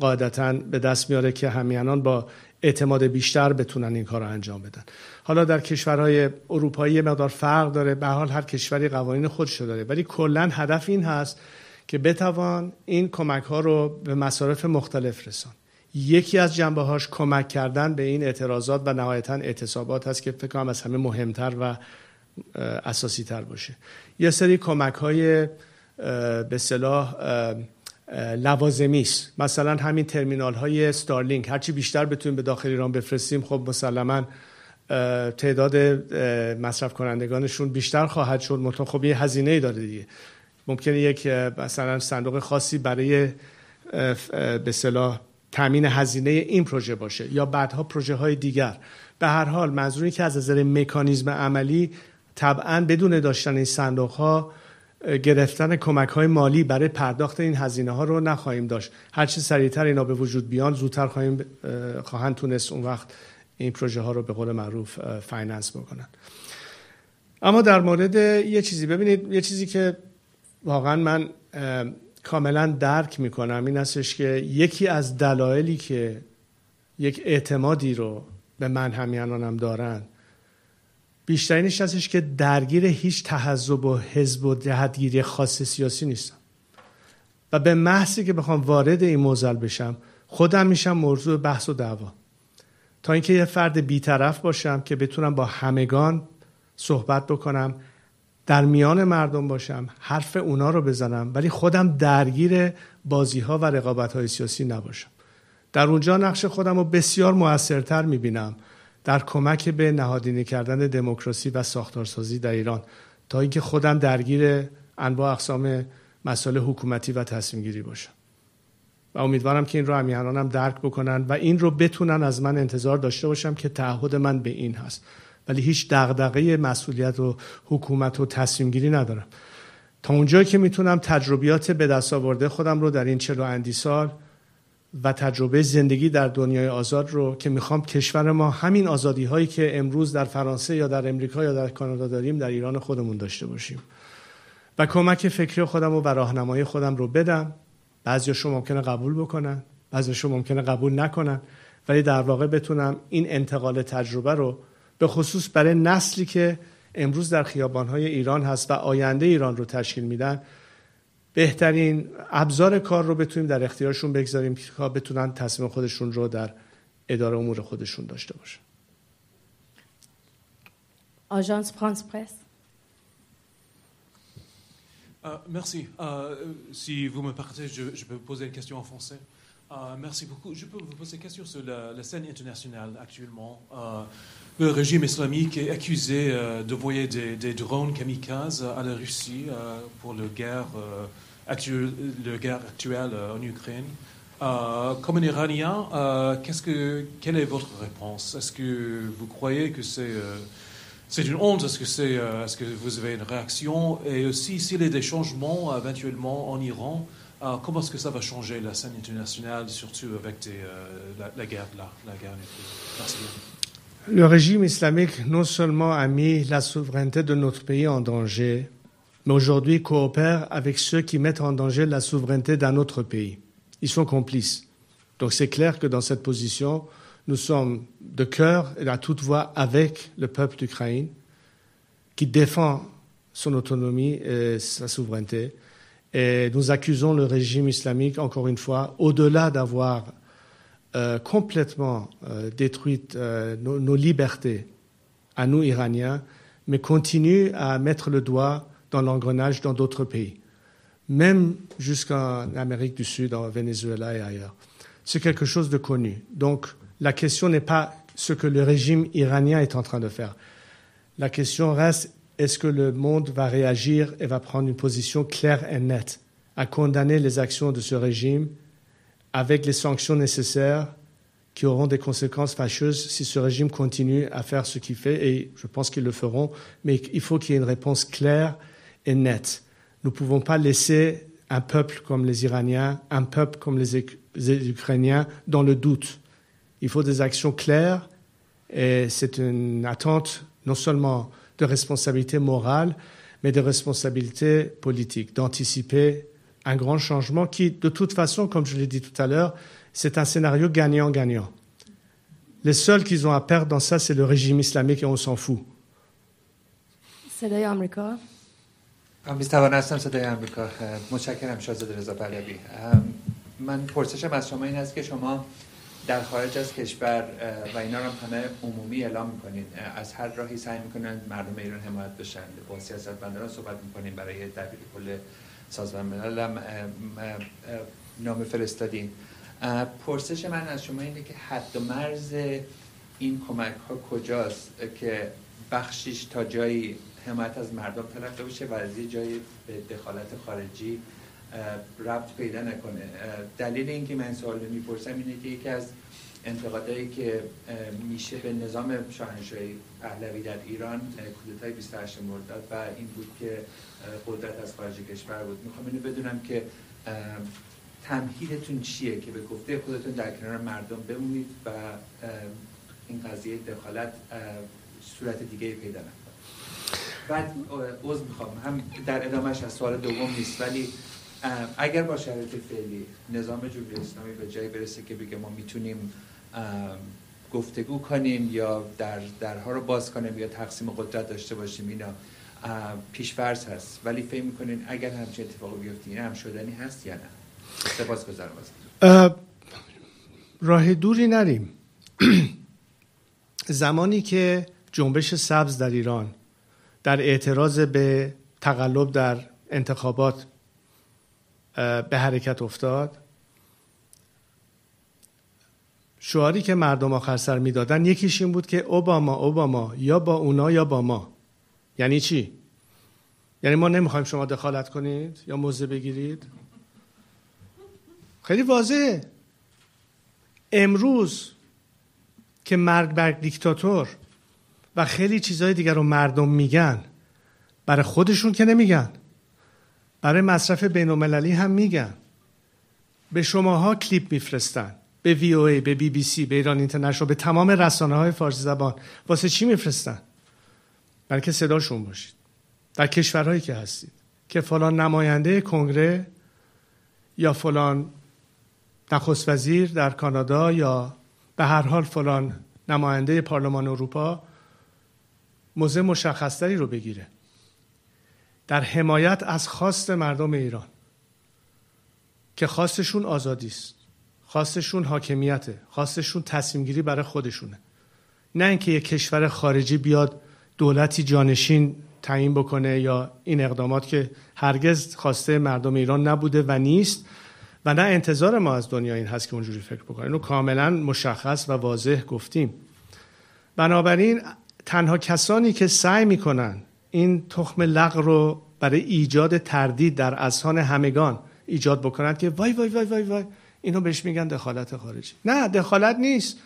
قاعدتا به دست میاره که همیانان با اعتماد بیشتر بتونن این کار رو انجام بدن. حالا در کشورهای اروپایی مقدار فرق داره. به حال هر کشوری قوانین خودش داره. ولی کلا هدف این هست که بتوان این کمک ها رو به مصارف مختلف رسان. یکی از جنبه هاش کمک کردن به این اعتراضات و نهایتا اعتصابات هست که فکر کنم از همه مهمتر و اساسی تر باشه. یه سری کمک های به صلاح لوازمی است مثلا همین ترمینال های ستارلینک هرچی بیشتر بتونیم به داخل ایران بفرستیم خب مسلما تعداد مصرف کنندگانشون بیشتر خواهد شد. مطمئن خب یه هزینه ای داره دیگه. ممکنه یک مثلا صندوق خاصی برای به اصطلاح تامین هزینه این پروژه باشه یا بعدها پروژه های دیگر. به هر حال منظوری که از نظر مکانیزم عملی طبعا بدون داشتن این صندوق ها گرفتن کمک های مالی برای پرداخت این هزینه ها رو نخواهیم داشت. هرچی سریعتر اینا به وجود بیان زودتر خواهیم خواهند تونست اون وقت این پروژه ها رو به قول معروف finance بکنن. اما در مورد یه چیزی ببینید یه چیزی که واقعا من کاملا درک می‌کنم این هستش که یکی از دلایلی که یک اعتمادی رو به من همیانانم دارن بیشترینش هستش که درگیر هیچ تحذب و حزب و جهتگیری خاص سیاسی نیستم. و به محضی که بخوام وارد این موزل بشم خودم میشم موضوع بحث و دعوا. تا اینکه یه فرد بیطرف باشم که بتونم با همگان صحبت بکنم در میان مردم باشم حرف اونا رو بزنم ولی خودم درگیر بازی ها و رقابت های سیاسی نباشم. در اونجا نقش خودم رو بسیار موثرتر می‌بینم. در کمک به نهادینه کردن دموکراسی و ساختارسازی در ایران تا اینکه خودم درگیر انواع اقسام مسائل حکومتی و تصمیم گیری باشم. و امیدوارم که این رو همیهنانم درک بکنن و این رو بتونن از من انتظار داشته باشم که تعهد من به این هست. ولی هیچ دغدغه مسئولیت و حکومت و تصمیم گیری ندارم. تا اونجایی که می‌تونم تجربیات به دست آورده خودم رو در این چلو اندی سال و تجربه زندگی در دنیای آزاد رو که می‌خوام کشور ما همین آزادی هایی که امروز در فرانسه یا در امریکا یا در کانادا داریم در ایران خودمون داشته باشیم. و کمک فکری خودم و راهنمایی خودم رو بدم. بعضیاشون ممکنه قبول بکنن بعضیاشون ممکنه قبول نکنن ولی در واقع بتونم این انتقال تجربه رو به خصوص برای نسلی که امروز در خیابانهای ایران هست و آینده ایران رو تشکیل میدن بهترین ابزار کار رو بتونیم در اختیارشون بگذاریم که بتونن تصمیم خودشون رو در اداره امور خودشون داشته باشن آژانس فرانس پرس merci. Euh, si vous me permettez, je, je, peux poser une question en français. Euh, merci beaucoup. Je peux vous poser une question sur la, la scène internationale actuellement. Euh, le régime islamique est accusé euh, de voyer des, des, drones kamikazes à la Russie euh, pour la guerre, euh, actuelle, la guerre actuelle en Ukraine. comme un Iranien, qu'est-ce que, quelle est votre réponse? Est-ce que vous croyez que c'est c'est une honte? Est-ce que, c'est, est-ce que vous avez une réaction? Et aussi, s'il y a des changements éventuellement en Iran, comment est-ce que ça va changer la scène internationale, surtout avec la, guerre là, guerre Merci. Le régime islamique non seulement a mis la souveraineté de notre pays en danger, mais aujourd'hui coopère avec ceux qui mettent en danger la souveraineté d'un autre pays. Ils sont complices. Donc c'est clair que dans cette position, nous sommes de cœur et à toute voix avec le peuple d'Ukraine qui défend son autonomie et sa souveraineté. Et nous accusons le régime islamique, encore une fois, au-delà d'avoir euh, complètement euh, détruit euh, nos, nos, libertés à nous, Iraniens, mais continue à mettre le doigt dans l'engrenage dans d'autres pays, même jusqu'en Amérique du Sud, en Venezuela et ailleurs. C'est quelque chose de connu. Donc, la question n'est pas ce que le régime iranien est en train de faire. La question reste est-ce que le monde va réagir et va prendre une position claire et nette à condamner les actions de ce régime avec les sanctions nécessaires qui auront des conséquences fâcheuses si ce régime continue à faire ce qu'il fait, et je pense qu'ils le feront, mais il faut qu'il y ait une réponse claire et nette. Nous ne pouvons pas laisser un peuple comme les Iraniens, un peuple comme les Ukrainiens dans le doute. Il faut des actions claires, et c'est une attente non seulement de responsabilité morale, mais de responsabilité politique, d'anticiper un grand changement qui, de toute façon, comme je l'ai dit tout à l'heure, c'est un scénario gagnant-gagnant. Les seuls qu'ils ont à perdre dans ça, c'est le régime islamique et on s'en fout. آمریکا میستوان هستم صدای آمریکا. متشکرم شاهزاده رضا پهلوی. من پرسشم از شما این است که شما در خارج از کشور و اینا رو همه عمومی اعلام می‌کنید. از هر راهی سعی می‌کنن مردم ایران حمایت بشن با سیاستمداران صحبت می‌کنیم برای دبیر کل سازمان ملل. نام فرستادین. پرسش من از شما اینه که حد و مرز این کمک ها کجاست که بخشیش تا جایی حمایت از مردم تلقی بشه و از یه جایی به دخالت خارجی ربط پیدا نکنه. دلیل اینکه من سوال رو می‌پرسم اینه که یکی از انتقادایی که میشه به نظام شاهنشاهی پهلوی در ایران کودتای 28 مرداد و این بود که قدرت از خارج کشور بود. می‌خوام اینو بدونم که تمهیدتون چیه که به گفته خودتون در کنار مردم بمونید و این قضیه دخالت صورت دیگه پیدا نکنه؟ بعد عوض می‌خوام. هم در ادامهش از سوال دوم نیست ولی اگر با شرایط فعلی نظام جمهوری اسلامی به جایی برسه که بگه ما می‌تونیم گفتگو کنیم یا در درها رو باز کنیم یا تقسیم قدرت داشته باشیم اینا پیشفرض هست. ولی فکر می‌کنین اگر همچین اتفاقی بیفته این هم شدنی هست یا نه؟ سپاس گذارم راه دوری نریم. زمانی که جنبش سبز در ایران در اعتراض به تقلب در انتخابات به حرکت افتاد. شعاری که مردم آخر سر می‌دادن یکیش این بود که اوباما اوباما یا با اونا یا با ما. یعنی چی؟ یعنی ما نمی‌خوایم شما دخالت کنید یا موضع بگیرید. خیلی واضحه. امروز که مرگ بر دیکتاتور و خیلی چیزهای دیگر رو مردم میگن. برای خودشون که نمیگن. برای مصرف بین المللی هم میگن. به شماها کلیپ میفرستن. به وی او ای به بی بی سی به ایران اینترنشنال به تمام رسانه های فارسی زبان. واسه چی میفرستن؟ برای که صداشون باشید. در کشورهایی که هستید. که فلان نماینده کنگره یا فلان نخست وزیر در کانادا یا به هر حال فلان نماینده پارلمان اروپا موضع مشخصتری رو بگیره. در حمایت از خواست مردم ایران که خواستشون آزادی است. خواستشون حاکمیته. خواستشون تصمیم گیری برای خودشونه. نه اینکه یک کشور خارجی بیاد دولتی جانشین تعیین بکنه یا این اقدامات که هرگز خواسته مردم ایران نبوده و نیست و نه انتظار ما از دنیا این هست که اونجوری فکر بکنه. اینو کاملا مشخص و واضح گفتیم. بنابراین تنها کسانی که سعی می‌کنن این تخم لغ رو برای ایجاد تردید در اذهان همگان ایجاد بکنند که وای وای وای وای وای اینو بهش میگن دخالت خارجی. نه دخالت نیست.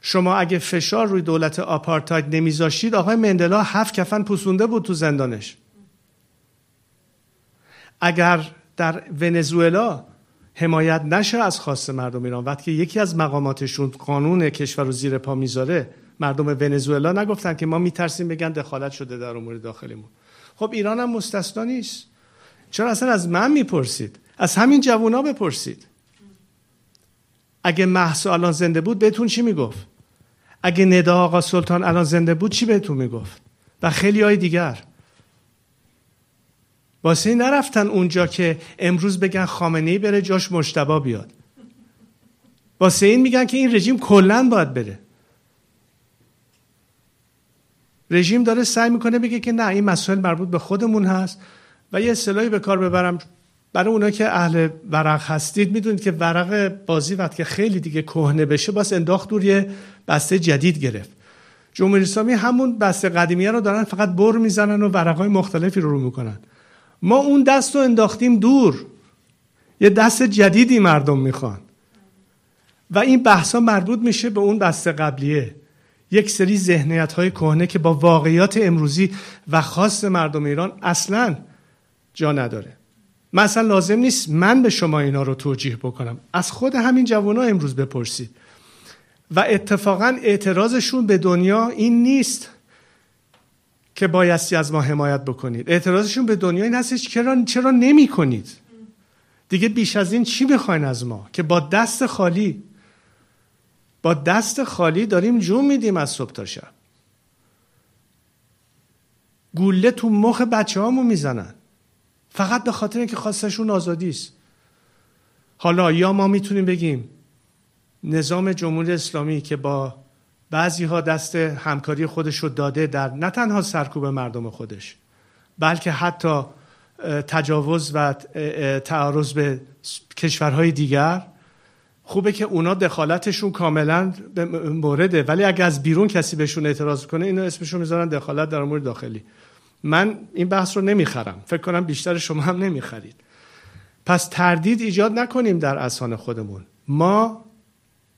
شما اگه فشار روی دولت آپارتاید نمیذاشید آقای مندلا هفت کفن پوسونده بود تو زندانش. اگر در ونزوئلا حمایت نشه از خواست مردم ایران وقتی یکی از مقاماتشون قانون کشور رو زیر پا می‌ذاره مردم ونزوئلا نگفتن که ما میترسیم بگن دخالت شده در امور داخلیمون. خب ایران هم مستثنا نیست. چرا اصلا از من می‌پرسید؟ از همین جوونا بپرسید. اگه محسا الان زنده بود بهتون چی می‌گفت؟ اگه ندا آقا سلطان الان زنده بود چی بهتون می‌گفت؟ و خیلی های دیگر. واسه نرفتن اونجا که امروز بگن خامنه ای بره جاش مشتبا بیاد. واسه این میگن که این رژیم کلا باید بره. رژیم داره سعی می‌کنه بگه که نه این مسائل مربوط به خودمون هست و یه اصطلاحی به کار ببرم برای اونا که اهل ورق هستید. می‌دونید که ورق بازی وقتی که خیلی دیگه کهنه بشه باز انداخت دور یه بسته جدید گرفت. جمهوری اسلامی همون بسته قدیمیه رو دارن فقط بر می‌زنن و ورقای مختلفی رو رو می‌کنن. ما اون دست رو انداختیم دور. یه دست جدیدی مردم می‌خوان. و این بحثا مربوط میشه به اون بسته قبلیه. یک سری ذهنیت های کهنه که با واقعیات امروزی و خاص مردم ایران اصلا جا نداره. مثلا لازم نیست من به شما اینا رو توجیه بکنم. از خود همین جوان ها امروز بپرسید. و اتفاقا اعتراضشون به دنیا این نیست که بایستی از ما حمایت بکنید. اعتراضشون به دنیا این هستش چرا, چرا نمی کنید دیگه بیش از این چی می‌خواین از ما که با دست خالی با دست خالی داریم جون میدیم از صبح تا شب. گوله تو مخ بچه هامو می‌زنن. فقط به خاطر اینکه خواستشون آزادی است. حالا یا ما می‌تونیم بگیم نظام جمهوری اسلامی که با بعضی ها دست همکاری خودش رو داده در نه تنها سرکوب مردم خودش بلکه حتی تجاوز و تعارض به کشورهای دیگر خوبه که اونا دخالتشون کاملا مورده. ولی اگه از بیرون کسی بهشون اعتراض کنه اینا اسمشون می‌ذارن دخالت در امور داخلی. من این بحث رو نمی‌خرم. فکر کنم بیشتر شما هم نمی‌خرید. پس تردید ایجاد نکنیم در اسان خودمون. ما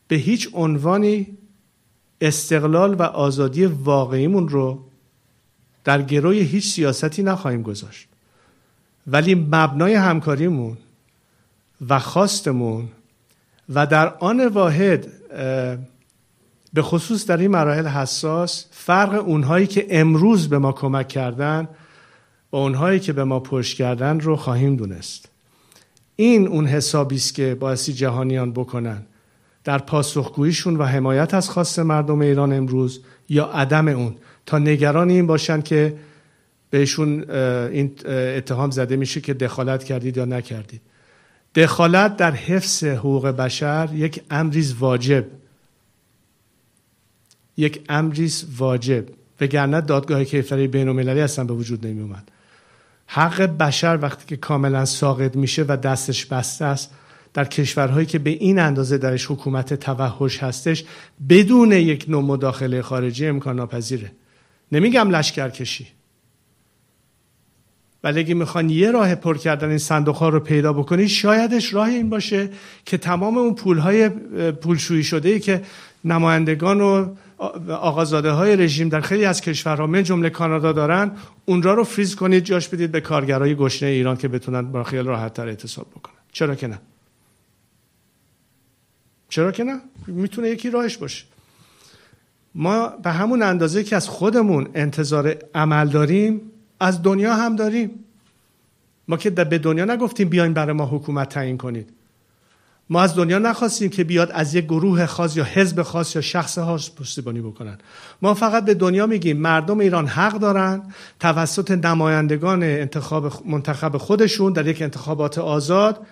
به هیچ عنوانی استقلال و آزادی واقعیمون رو در گروی هیچ سیاستی نخواهیم گذاشت. ولی مبنای همکاریمون و خواستمون و در آن واحد به خصوص در این مراحل حساس فرق اونهایی که امروز به ما کمک کردن و اونهایی که به ما پشت کردن رو خواهیم دونست. این اون حسابی است که باعثی جهانیان بکنن. در پاسخگوییشون و حمایت از خواست مردم ایران امروز یا عدم اون. تا نگران این باشن که بهشون این اتهام زده میشه که دخالت کردید یا نکردید. دخالت در حفظ حقوق بشر یک امریز واجب. یک امریز واجب. وگرنه دادگاه کیفری بین المللی اصلا به وجود نمی اومد حق بشر وقتی که کاملا ساقط میشه و دستش بسته است در کشورهایی که به این اندازه درش حکومت توحش هستش بدون یک نوع مداخله خارجی امکان ناپذیره نمیگم لشکر کشی ولی اگه می‌خوان یه راه پر کردن این صندوق ها رو پیدا بکنید شایدش راه این باشه که تمام اون پول های پولشویی شده که نمایندگان و آقازاده های رژیم در خیلی از کشورها من جمله کانادا دارن اون را رو فریز کنید جاش بدید به کارگرای گشنه ایران که بتونن با خیال راحت تر اعتصاب بکنن. چرا که نه؟ چرا که نه؟ می‌تونه یکی راهش باشه. ما به همون اندازه که از خودمون انتظار عمل داریم از دنیا هم داریم. ما که به دنیا نگفتیم بیاین برای ما حکومت تعیین کنید. ما از دنیا نخواستیم که بیاد از یک گروه خاص یا حزب خاص یا شخص خاص پشتیبانی بکنن. ما فقط به دنیا میگیم مردم ایران حق دارن. توسط نمایندگان انتخاب منتخب خودشون در یک انتخابات آزاد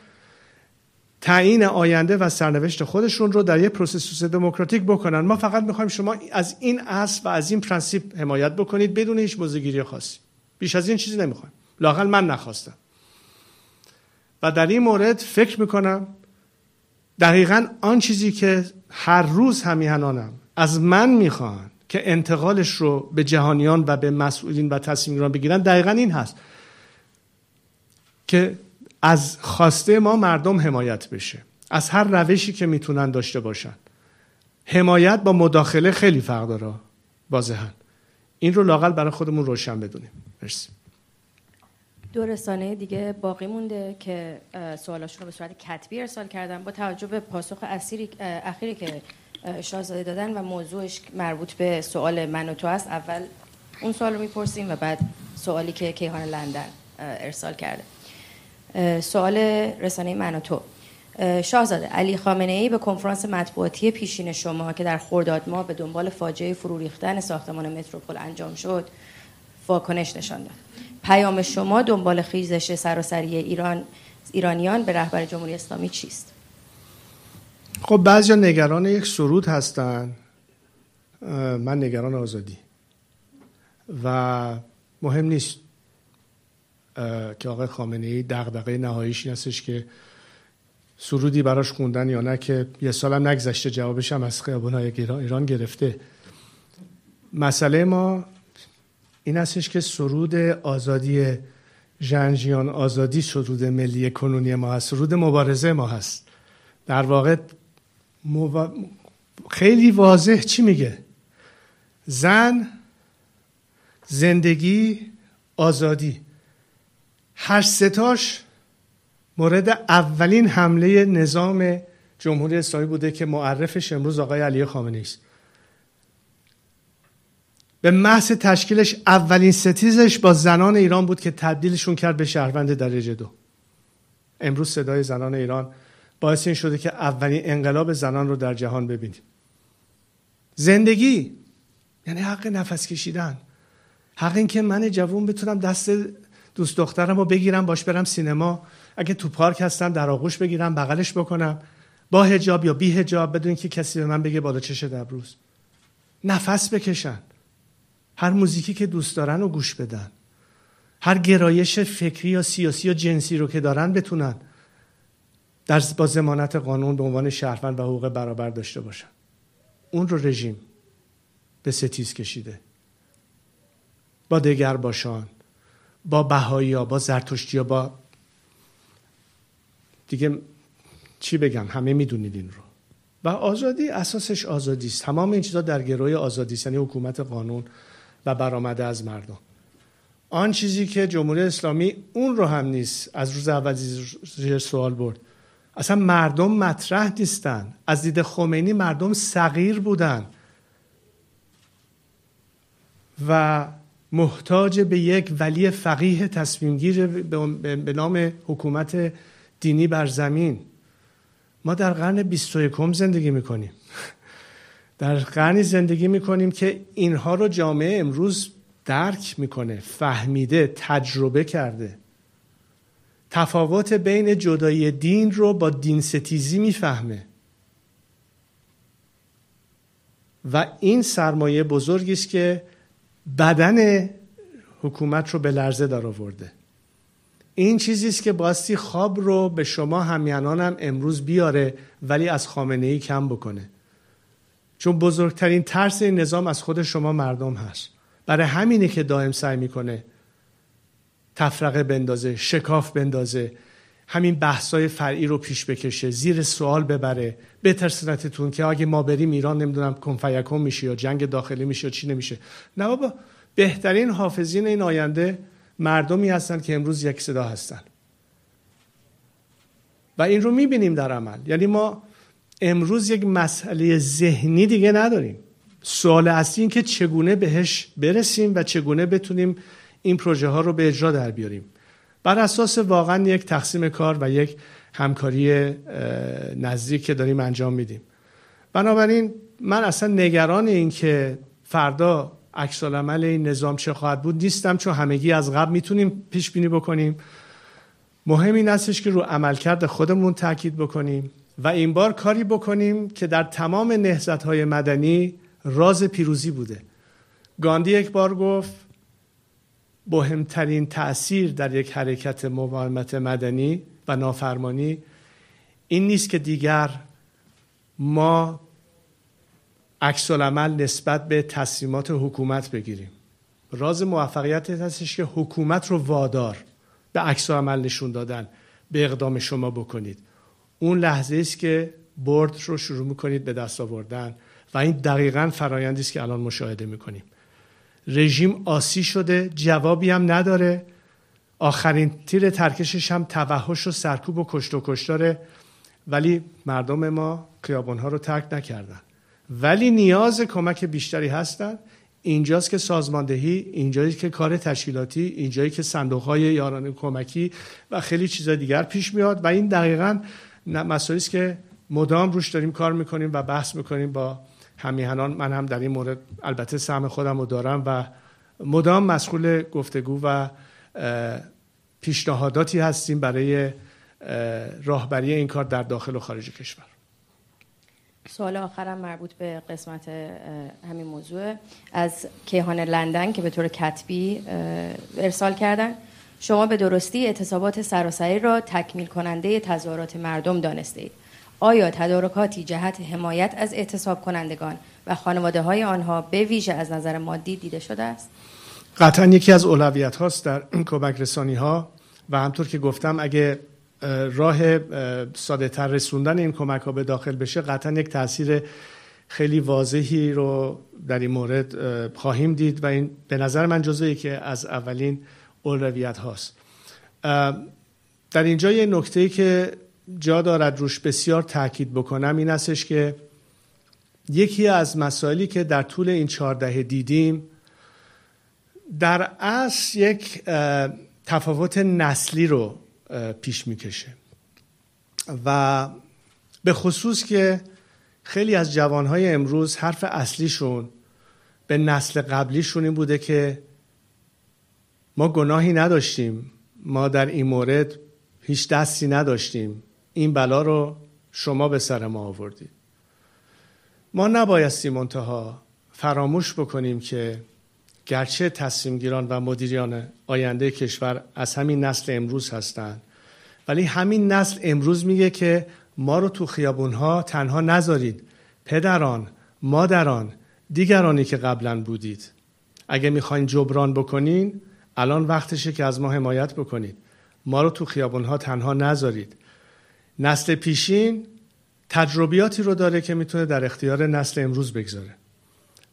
تعیین آینده و سرنوشت خودشون رو در یک process دموکراتیک بکنن. ما فقط می‌خوایم شما از این اصل و از این principe حمایت بکنید بدون هیچ موضع‌گیری خاصی. بیش از این چیزی نمی‌خوایم لاقل من نخواستم. و در این مورد فکر می‌کنم دقیقا آن چیزی که هر روز هم‌میهنانم از من می‌خوان که انتقالش رو به جهانیان و به مسئولین و تصمیم‌گیرن دقیقا این هست که از خواسته ما مردم حمایت بشه. از هر روشی که می‌تونن داشته باشن. حمایت با مداخله خیلی فرق داره واضحا. این رو لاقل برای خودمون روشن بدونیم. مرسی. دو رسانه دیگه باقی مونده که سوالاشون رو به صورت کتبی ارسال کردن با توجه به پاسخ اخیری که شاهزاده دادن و موضوعش مربوط به سوال من و تو است. اول اون سوال رو می‌پرسیم و بعد سوالی که کیهان لندن ارسال کرده. سوال رسانه من و تو. شاهزاده علی خامنه ای به کنفرانس مطبوعاتی پیشین شما که در خرداد ما به دنبال فاجعه فرو ریختن ساختمان متروپول انجام شد واکنش نشان داد. پیام شما دنبال خیزش سراسری ایران ایرانیان به رهبر جمهوری اسلامی چیست؟ خب بعضی نگران یک سرود هستن. من نگران آزادی. و مهم نیست که آقای خامنه ای دغدغه نهاییش هستش که سرودی براش خوندن یا نه که یه سالم نگذشته جوابش هم از خیابان‌های ایران گرفته. مسئله ما این هستش که سرود آزادی جنجیان آزادی سرود ملی کنونی ما هست سرود مبارزه ما هست. در واقع خیلی واضح چی میگه؟ زن زندگی آزادی. هر ستاش مورد اولین حمله نظام جمهوری اسلامی بوده که معرفش امروز آقای علی خامنه است. به محض تشکیلش اولین ستیزش با زنان ایران بود که تبدیلشون کرد به شهروند درجه دو امروز صدای زنان ایران باعث این شده که اولین انقلاب زنان رو در جهان ببینیم. زندگی یعنی حق نفس کشیدن حق این که من جوون بتونم دست دوست دخترم رو بگیرم باش برم سینما اگه تو پارک هستم در آغوش بگیرم بغلش بکنم. با هجاب یا بی هجاب بدون که کسی به من بگه بالا چش دبروز. نفس بکشن. هر موزیکی که دوست دارن رو گوش بدن. هر گرایش فکری یا سیاسی یا جنسی رو که دارن بتونن در با زمانت قانون به عنوان شهروند و حقوق برابر داشته باشن. اون رو رژیم به ستیز کشیده. با دگر باشان با بهایی ها با زرتشتی با دیگه چی بگم همه می‌دونید این رو. و آزادی اساسش آزادی است. تمام این چیزا در گروه آزادی است یعنی حکومت قانون و برآمده از مردم. آن چیزی که جمهوری اسلامی اون رو هم نیست از روز اول زیر سوال برد. اصلا مردم مطرح نیستن. از دید خمینی مردم صغیر بودن. و محتاج به یک ولی فقیه تصمیمگیر به نام حکومت دینی بر زمین. ما در قرن 21 زندگی می‌کنیم. در قرنی زندگی می‌کنیم که اینها رو جامعه امروز درک می‌کنه فهمیده تجربه کرده. تفاوت بین جدایی دین رو با دین ستیزی می‌فهمه. و این سرمایه بزرگی است که بدن حکومت رو به لرزه در آورده. این چیزی است که باستی خواب رو به شما همیانانم امروز بیاره ولی از خامنه ای کم بکنه. چون بزرگترین ترس این نظام از خود شما مردم هست. برای همینه که دائم سعی می‌کنه تفرقه بندازه شکاف بندازه همین بحثای فرعی رو پیش بکشه زیر سوال ببره. بترسنتتون که اگه ما بریم ایران نمی‌دونم کنفیکون میشه یا جنگ داخلی میشه یا چی نمیشه. نه بابا بهترین حافظین این آینده مردمی هستن که امروز یک صدا هستن. و این رو می‌بینیم در عمل. یعنی ما امروز یک مسئله ذهنی دیگه نداریم. سوال اصلی این که چگونه بهش برسیم و چگونه بتونیم این پروژه ها رو به اجرا در بیاریم. بر اساس واقعا یک تقسیم کار و یک همکاری نزدیک که داریم انجام میدیم. بنابراین من اصلا نگران این که فردا عکس عمل این نظام چه خواهد بود نیستم چون همگی از قبل می‌تونیم پیش بینی بکنیم. مهم این استش که رو عملکرد خودمون تاکید بکنیم و این بار کاری بکنیم که در تمام نهزت های مدنی راز پیروزی بوده. گاندی یک بار گفت مهمترین تأثیر در یک حرکت مقاومت مدنی و نافرمانی این نیست که دیگر ما عکس نسبت به تصمیمات حکومت بگیریم. راز موفقیت هستش که حکومت رو وادار به عکس نشون دادن به اقدام شما بکنید. اون لحظه است که برد رو شروع می‌کنید به دست آوردن و این دقیقا فرایندی است که الان مشاهده می‌کنیم. رژیم آسی شده جوابی هم نداره. آخرین تیر ترکشش هم توحش و سرکوب و کشت و کشتاره. ولی مردم ما خیابانها رو ترک نکردن. ولی نیاز کمک بیشتری هستند اینجاست که سازماندهی اینجایی که کار تشکیلاتی اینجایی که صندوق های یارانه کمکی و خیلی چیزا دیگر پیش میاد و این دقیقا مسائلی است که مدام روش داریم کار می‌کنیم و بحث می‌کنیم با همیهنان. من هم در این مورد البته سهم خودم رو دارم و مدام مسئول گفتگو و پیشنهاداتی هستیم برای راهبری این کار در داخل و خارج کشور. سوال آخرم مربوط به قسمت همین موضوع از کیهان لندن که به طور کتبی ارسال کردن شما به درستی اعتصابات سراسری را تکمیل کننده تظاهرات مردم دانسته اید آیا تدارکاتی جهت حمایت از اعتصاب کنندگان و خانواده های آنها به ویژه از نظر مادی دیده شده است؟ قطعا یکی از اولویت هاست در کمک رسانی ها و همطور که گفتم اگه راه ساده تر رسوندن این کمک ها به داخل بشه قطعا یک تاثیر خیلی واضحی رو در این مورد خواهیم دید و این به نظر من جزوی که از اولین اولویت هاست. در اینجا یه نکته که جا دارد روش بسیار تاکید بکنم این استش که یکی از مسائلی که در طول این چهارده دیدیم در اصل یک تفاوت نسلی رو پیش می‌کشه. و به خصوص که خیلی از جوانهای امروز حرف اصلیشون به نسل قبلیشون این بوده که ما گناهی نداشتیم. ما در این مورد هیچ دستی نداشتیم. این بلا رو شما به سر ما آوردید. ما نبایستی منتها فراموش بکنیم که گرچه تصمیمگیران و مدیریان آینده کشور از همین نسل امروز هستند ولی همین نسل امروز میگه که ما رو تو خیابونها تنها نذارید. پدران مادران دیگرانی که قبلا بودید. اگه می‌خواین جبران بکنین الان وقتشه که از ما حمایت بکنید. ما رو تو خیابونها تنها نذارید. نسل پیشین تجربیاتی رو داره که می‌تونه در اختیار نسل امروز بگذاره.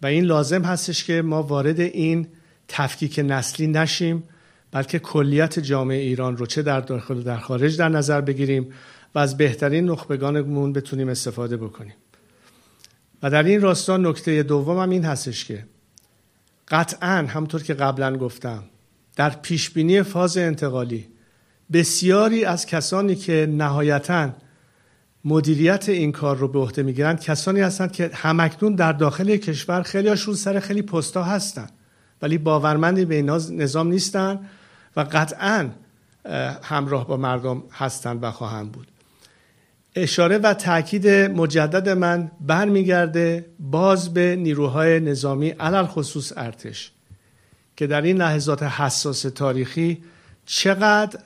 و این لازم هستش که ما وارد این تفکیک نسلی نشیم بلکه کلیت جامعه ایران رو چه در داخل و در خارج در نظر بگیریم و از بهترین نخبگانمون بتونیم استفاده بکنیم. و در این راستا نکته دوم هم این هستش که قطعا همطور که قبلا گفتم در پیشبینی فاز انتقالی بسیاری از کسانی که نهایتا مدیریت این کار رو به عهده می‌گیرند کسانی هستند که همکنون در داخل کشور خیلی هاشون سر خیلی پستا هستن ولی باورمندی به این نظام نیستن و قطعا همراه با مردم هستند و خواهند بود. اشاره و تاکید مجدد من برمیگرده باز به نیروهای نظامی علل خصوص ارتش که در این لحظات حساس تاریخی چقدر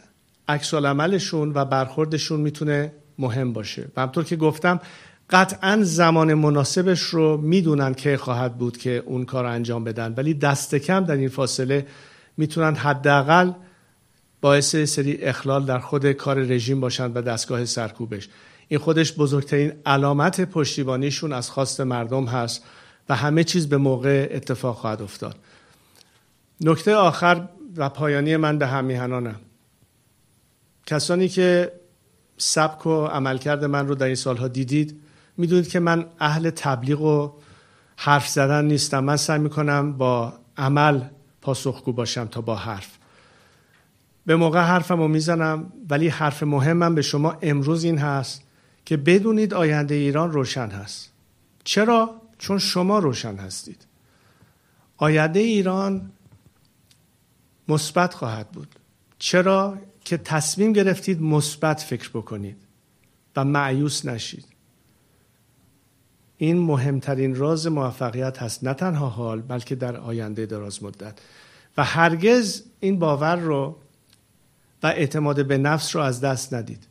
عکس عملشون و برخوردشون می‌تونه مهم باشه. و همطور که گفتم قطعا زمان مناسبش رو می‌دونن که خواهد بود که اون کار انجام بدن. ولی دست کم در این فاصله می‌تونن حداقل باعث سری اخلال در خود کار رژیم باشند و دستگاه سرکوبش. این خودش بزرگترین علامت پشتیبانیشون از خواست مردم هست و همه چیز به موقع اتفاق خواهد افتاد. نکته آخر و پایانی من به همیهنانم. کسانی که سبک و عملکرد من رو در این سالها دیدید. می‌دونید که من اهل تبلیغ و حرف زدن نیستم. من سعی می‌کنم با عمل پاسخگو باشم تا با حرف. به موقع حرفم رو می‌زنم ولی حرف مهمم به شما امروز این هست که بدونید آینده ایران روشن هست. چرا؟ چون شما روشن هستید. آینده ایران مثبت خواهد بود. چرا؟ که تصمیم گرفتید مثبت فکر بکنید و معیوس نشید. این مهمترین راز موفقیت هست نه تنها حال بلکه در آینده دراز مدت. و هرگز این باور رو و اعتماد به نفس رو از دست ندید.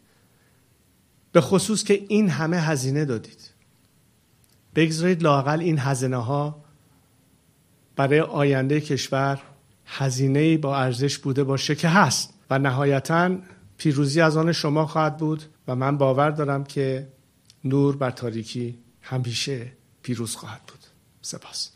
به خصوص که این همه هزینه دادید. بگذارید لاقل این هزینه ها برای آینده کشور هزینه با ارزش بوده باشه که هست. و نهایتا پیروزی از آن شما خواهد بود و من باور دارم که نور بر تاریکی همیشه پیروز خواهد بود. سپاس.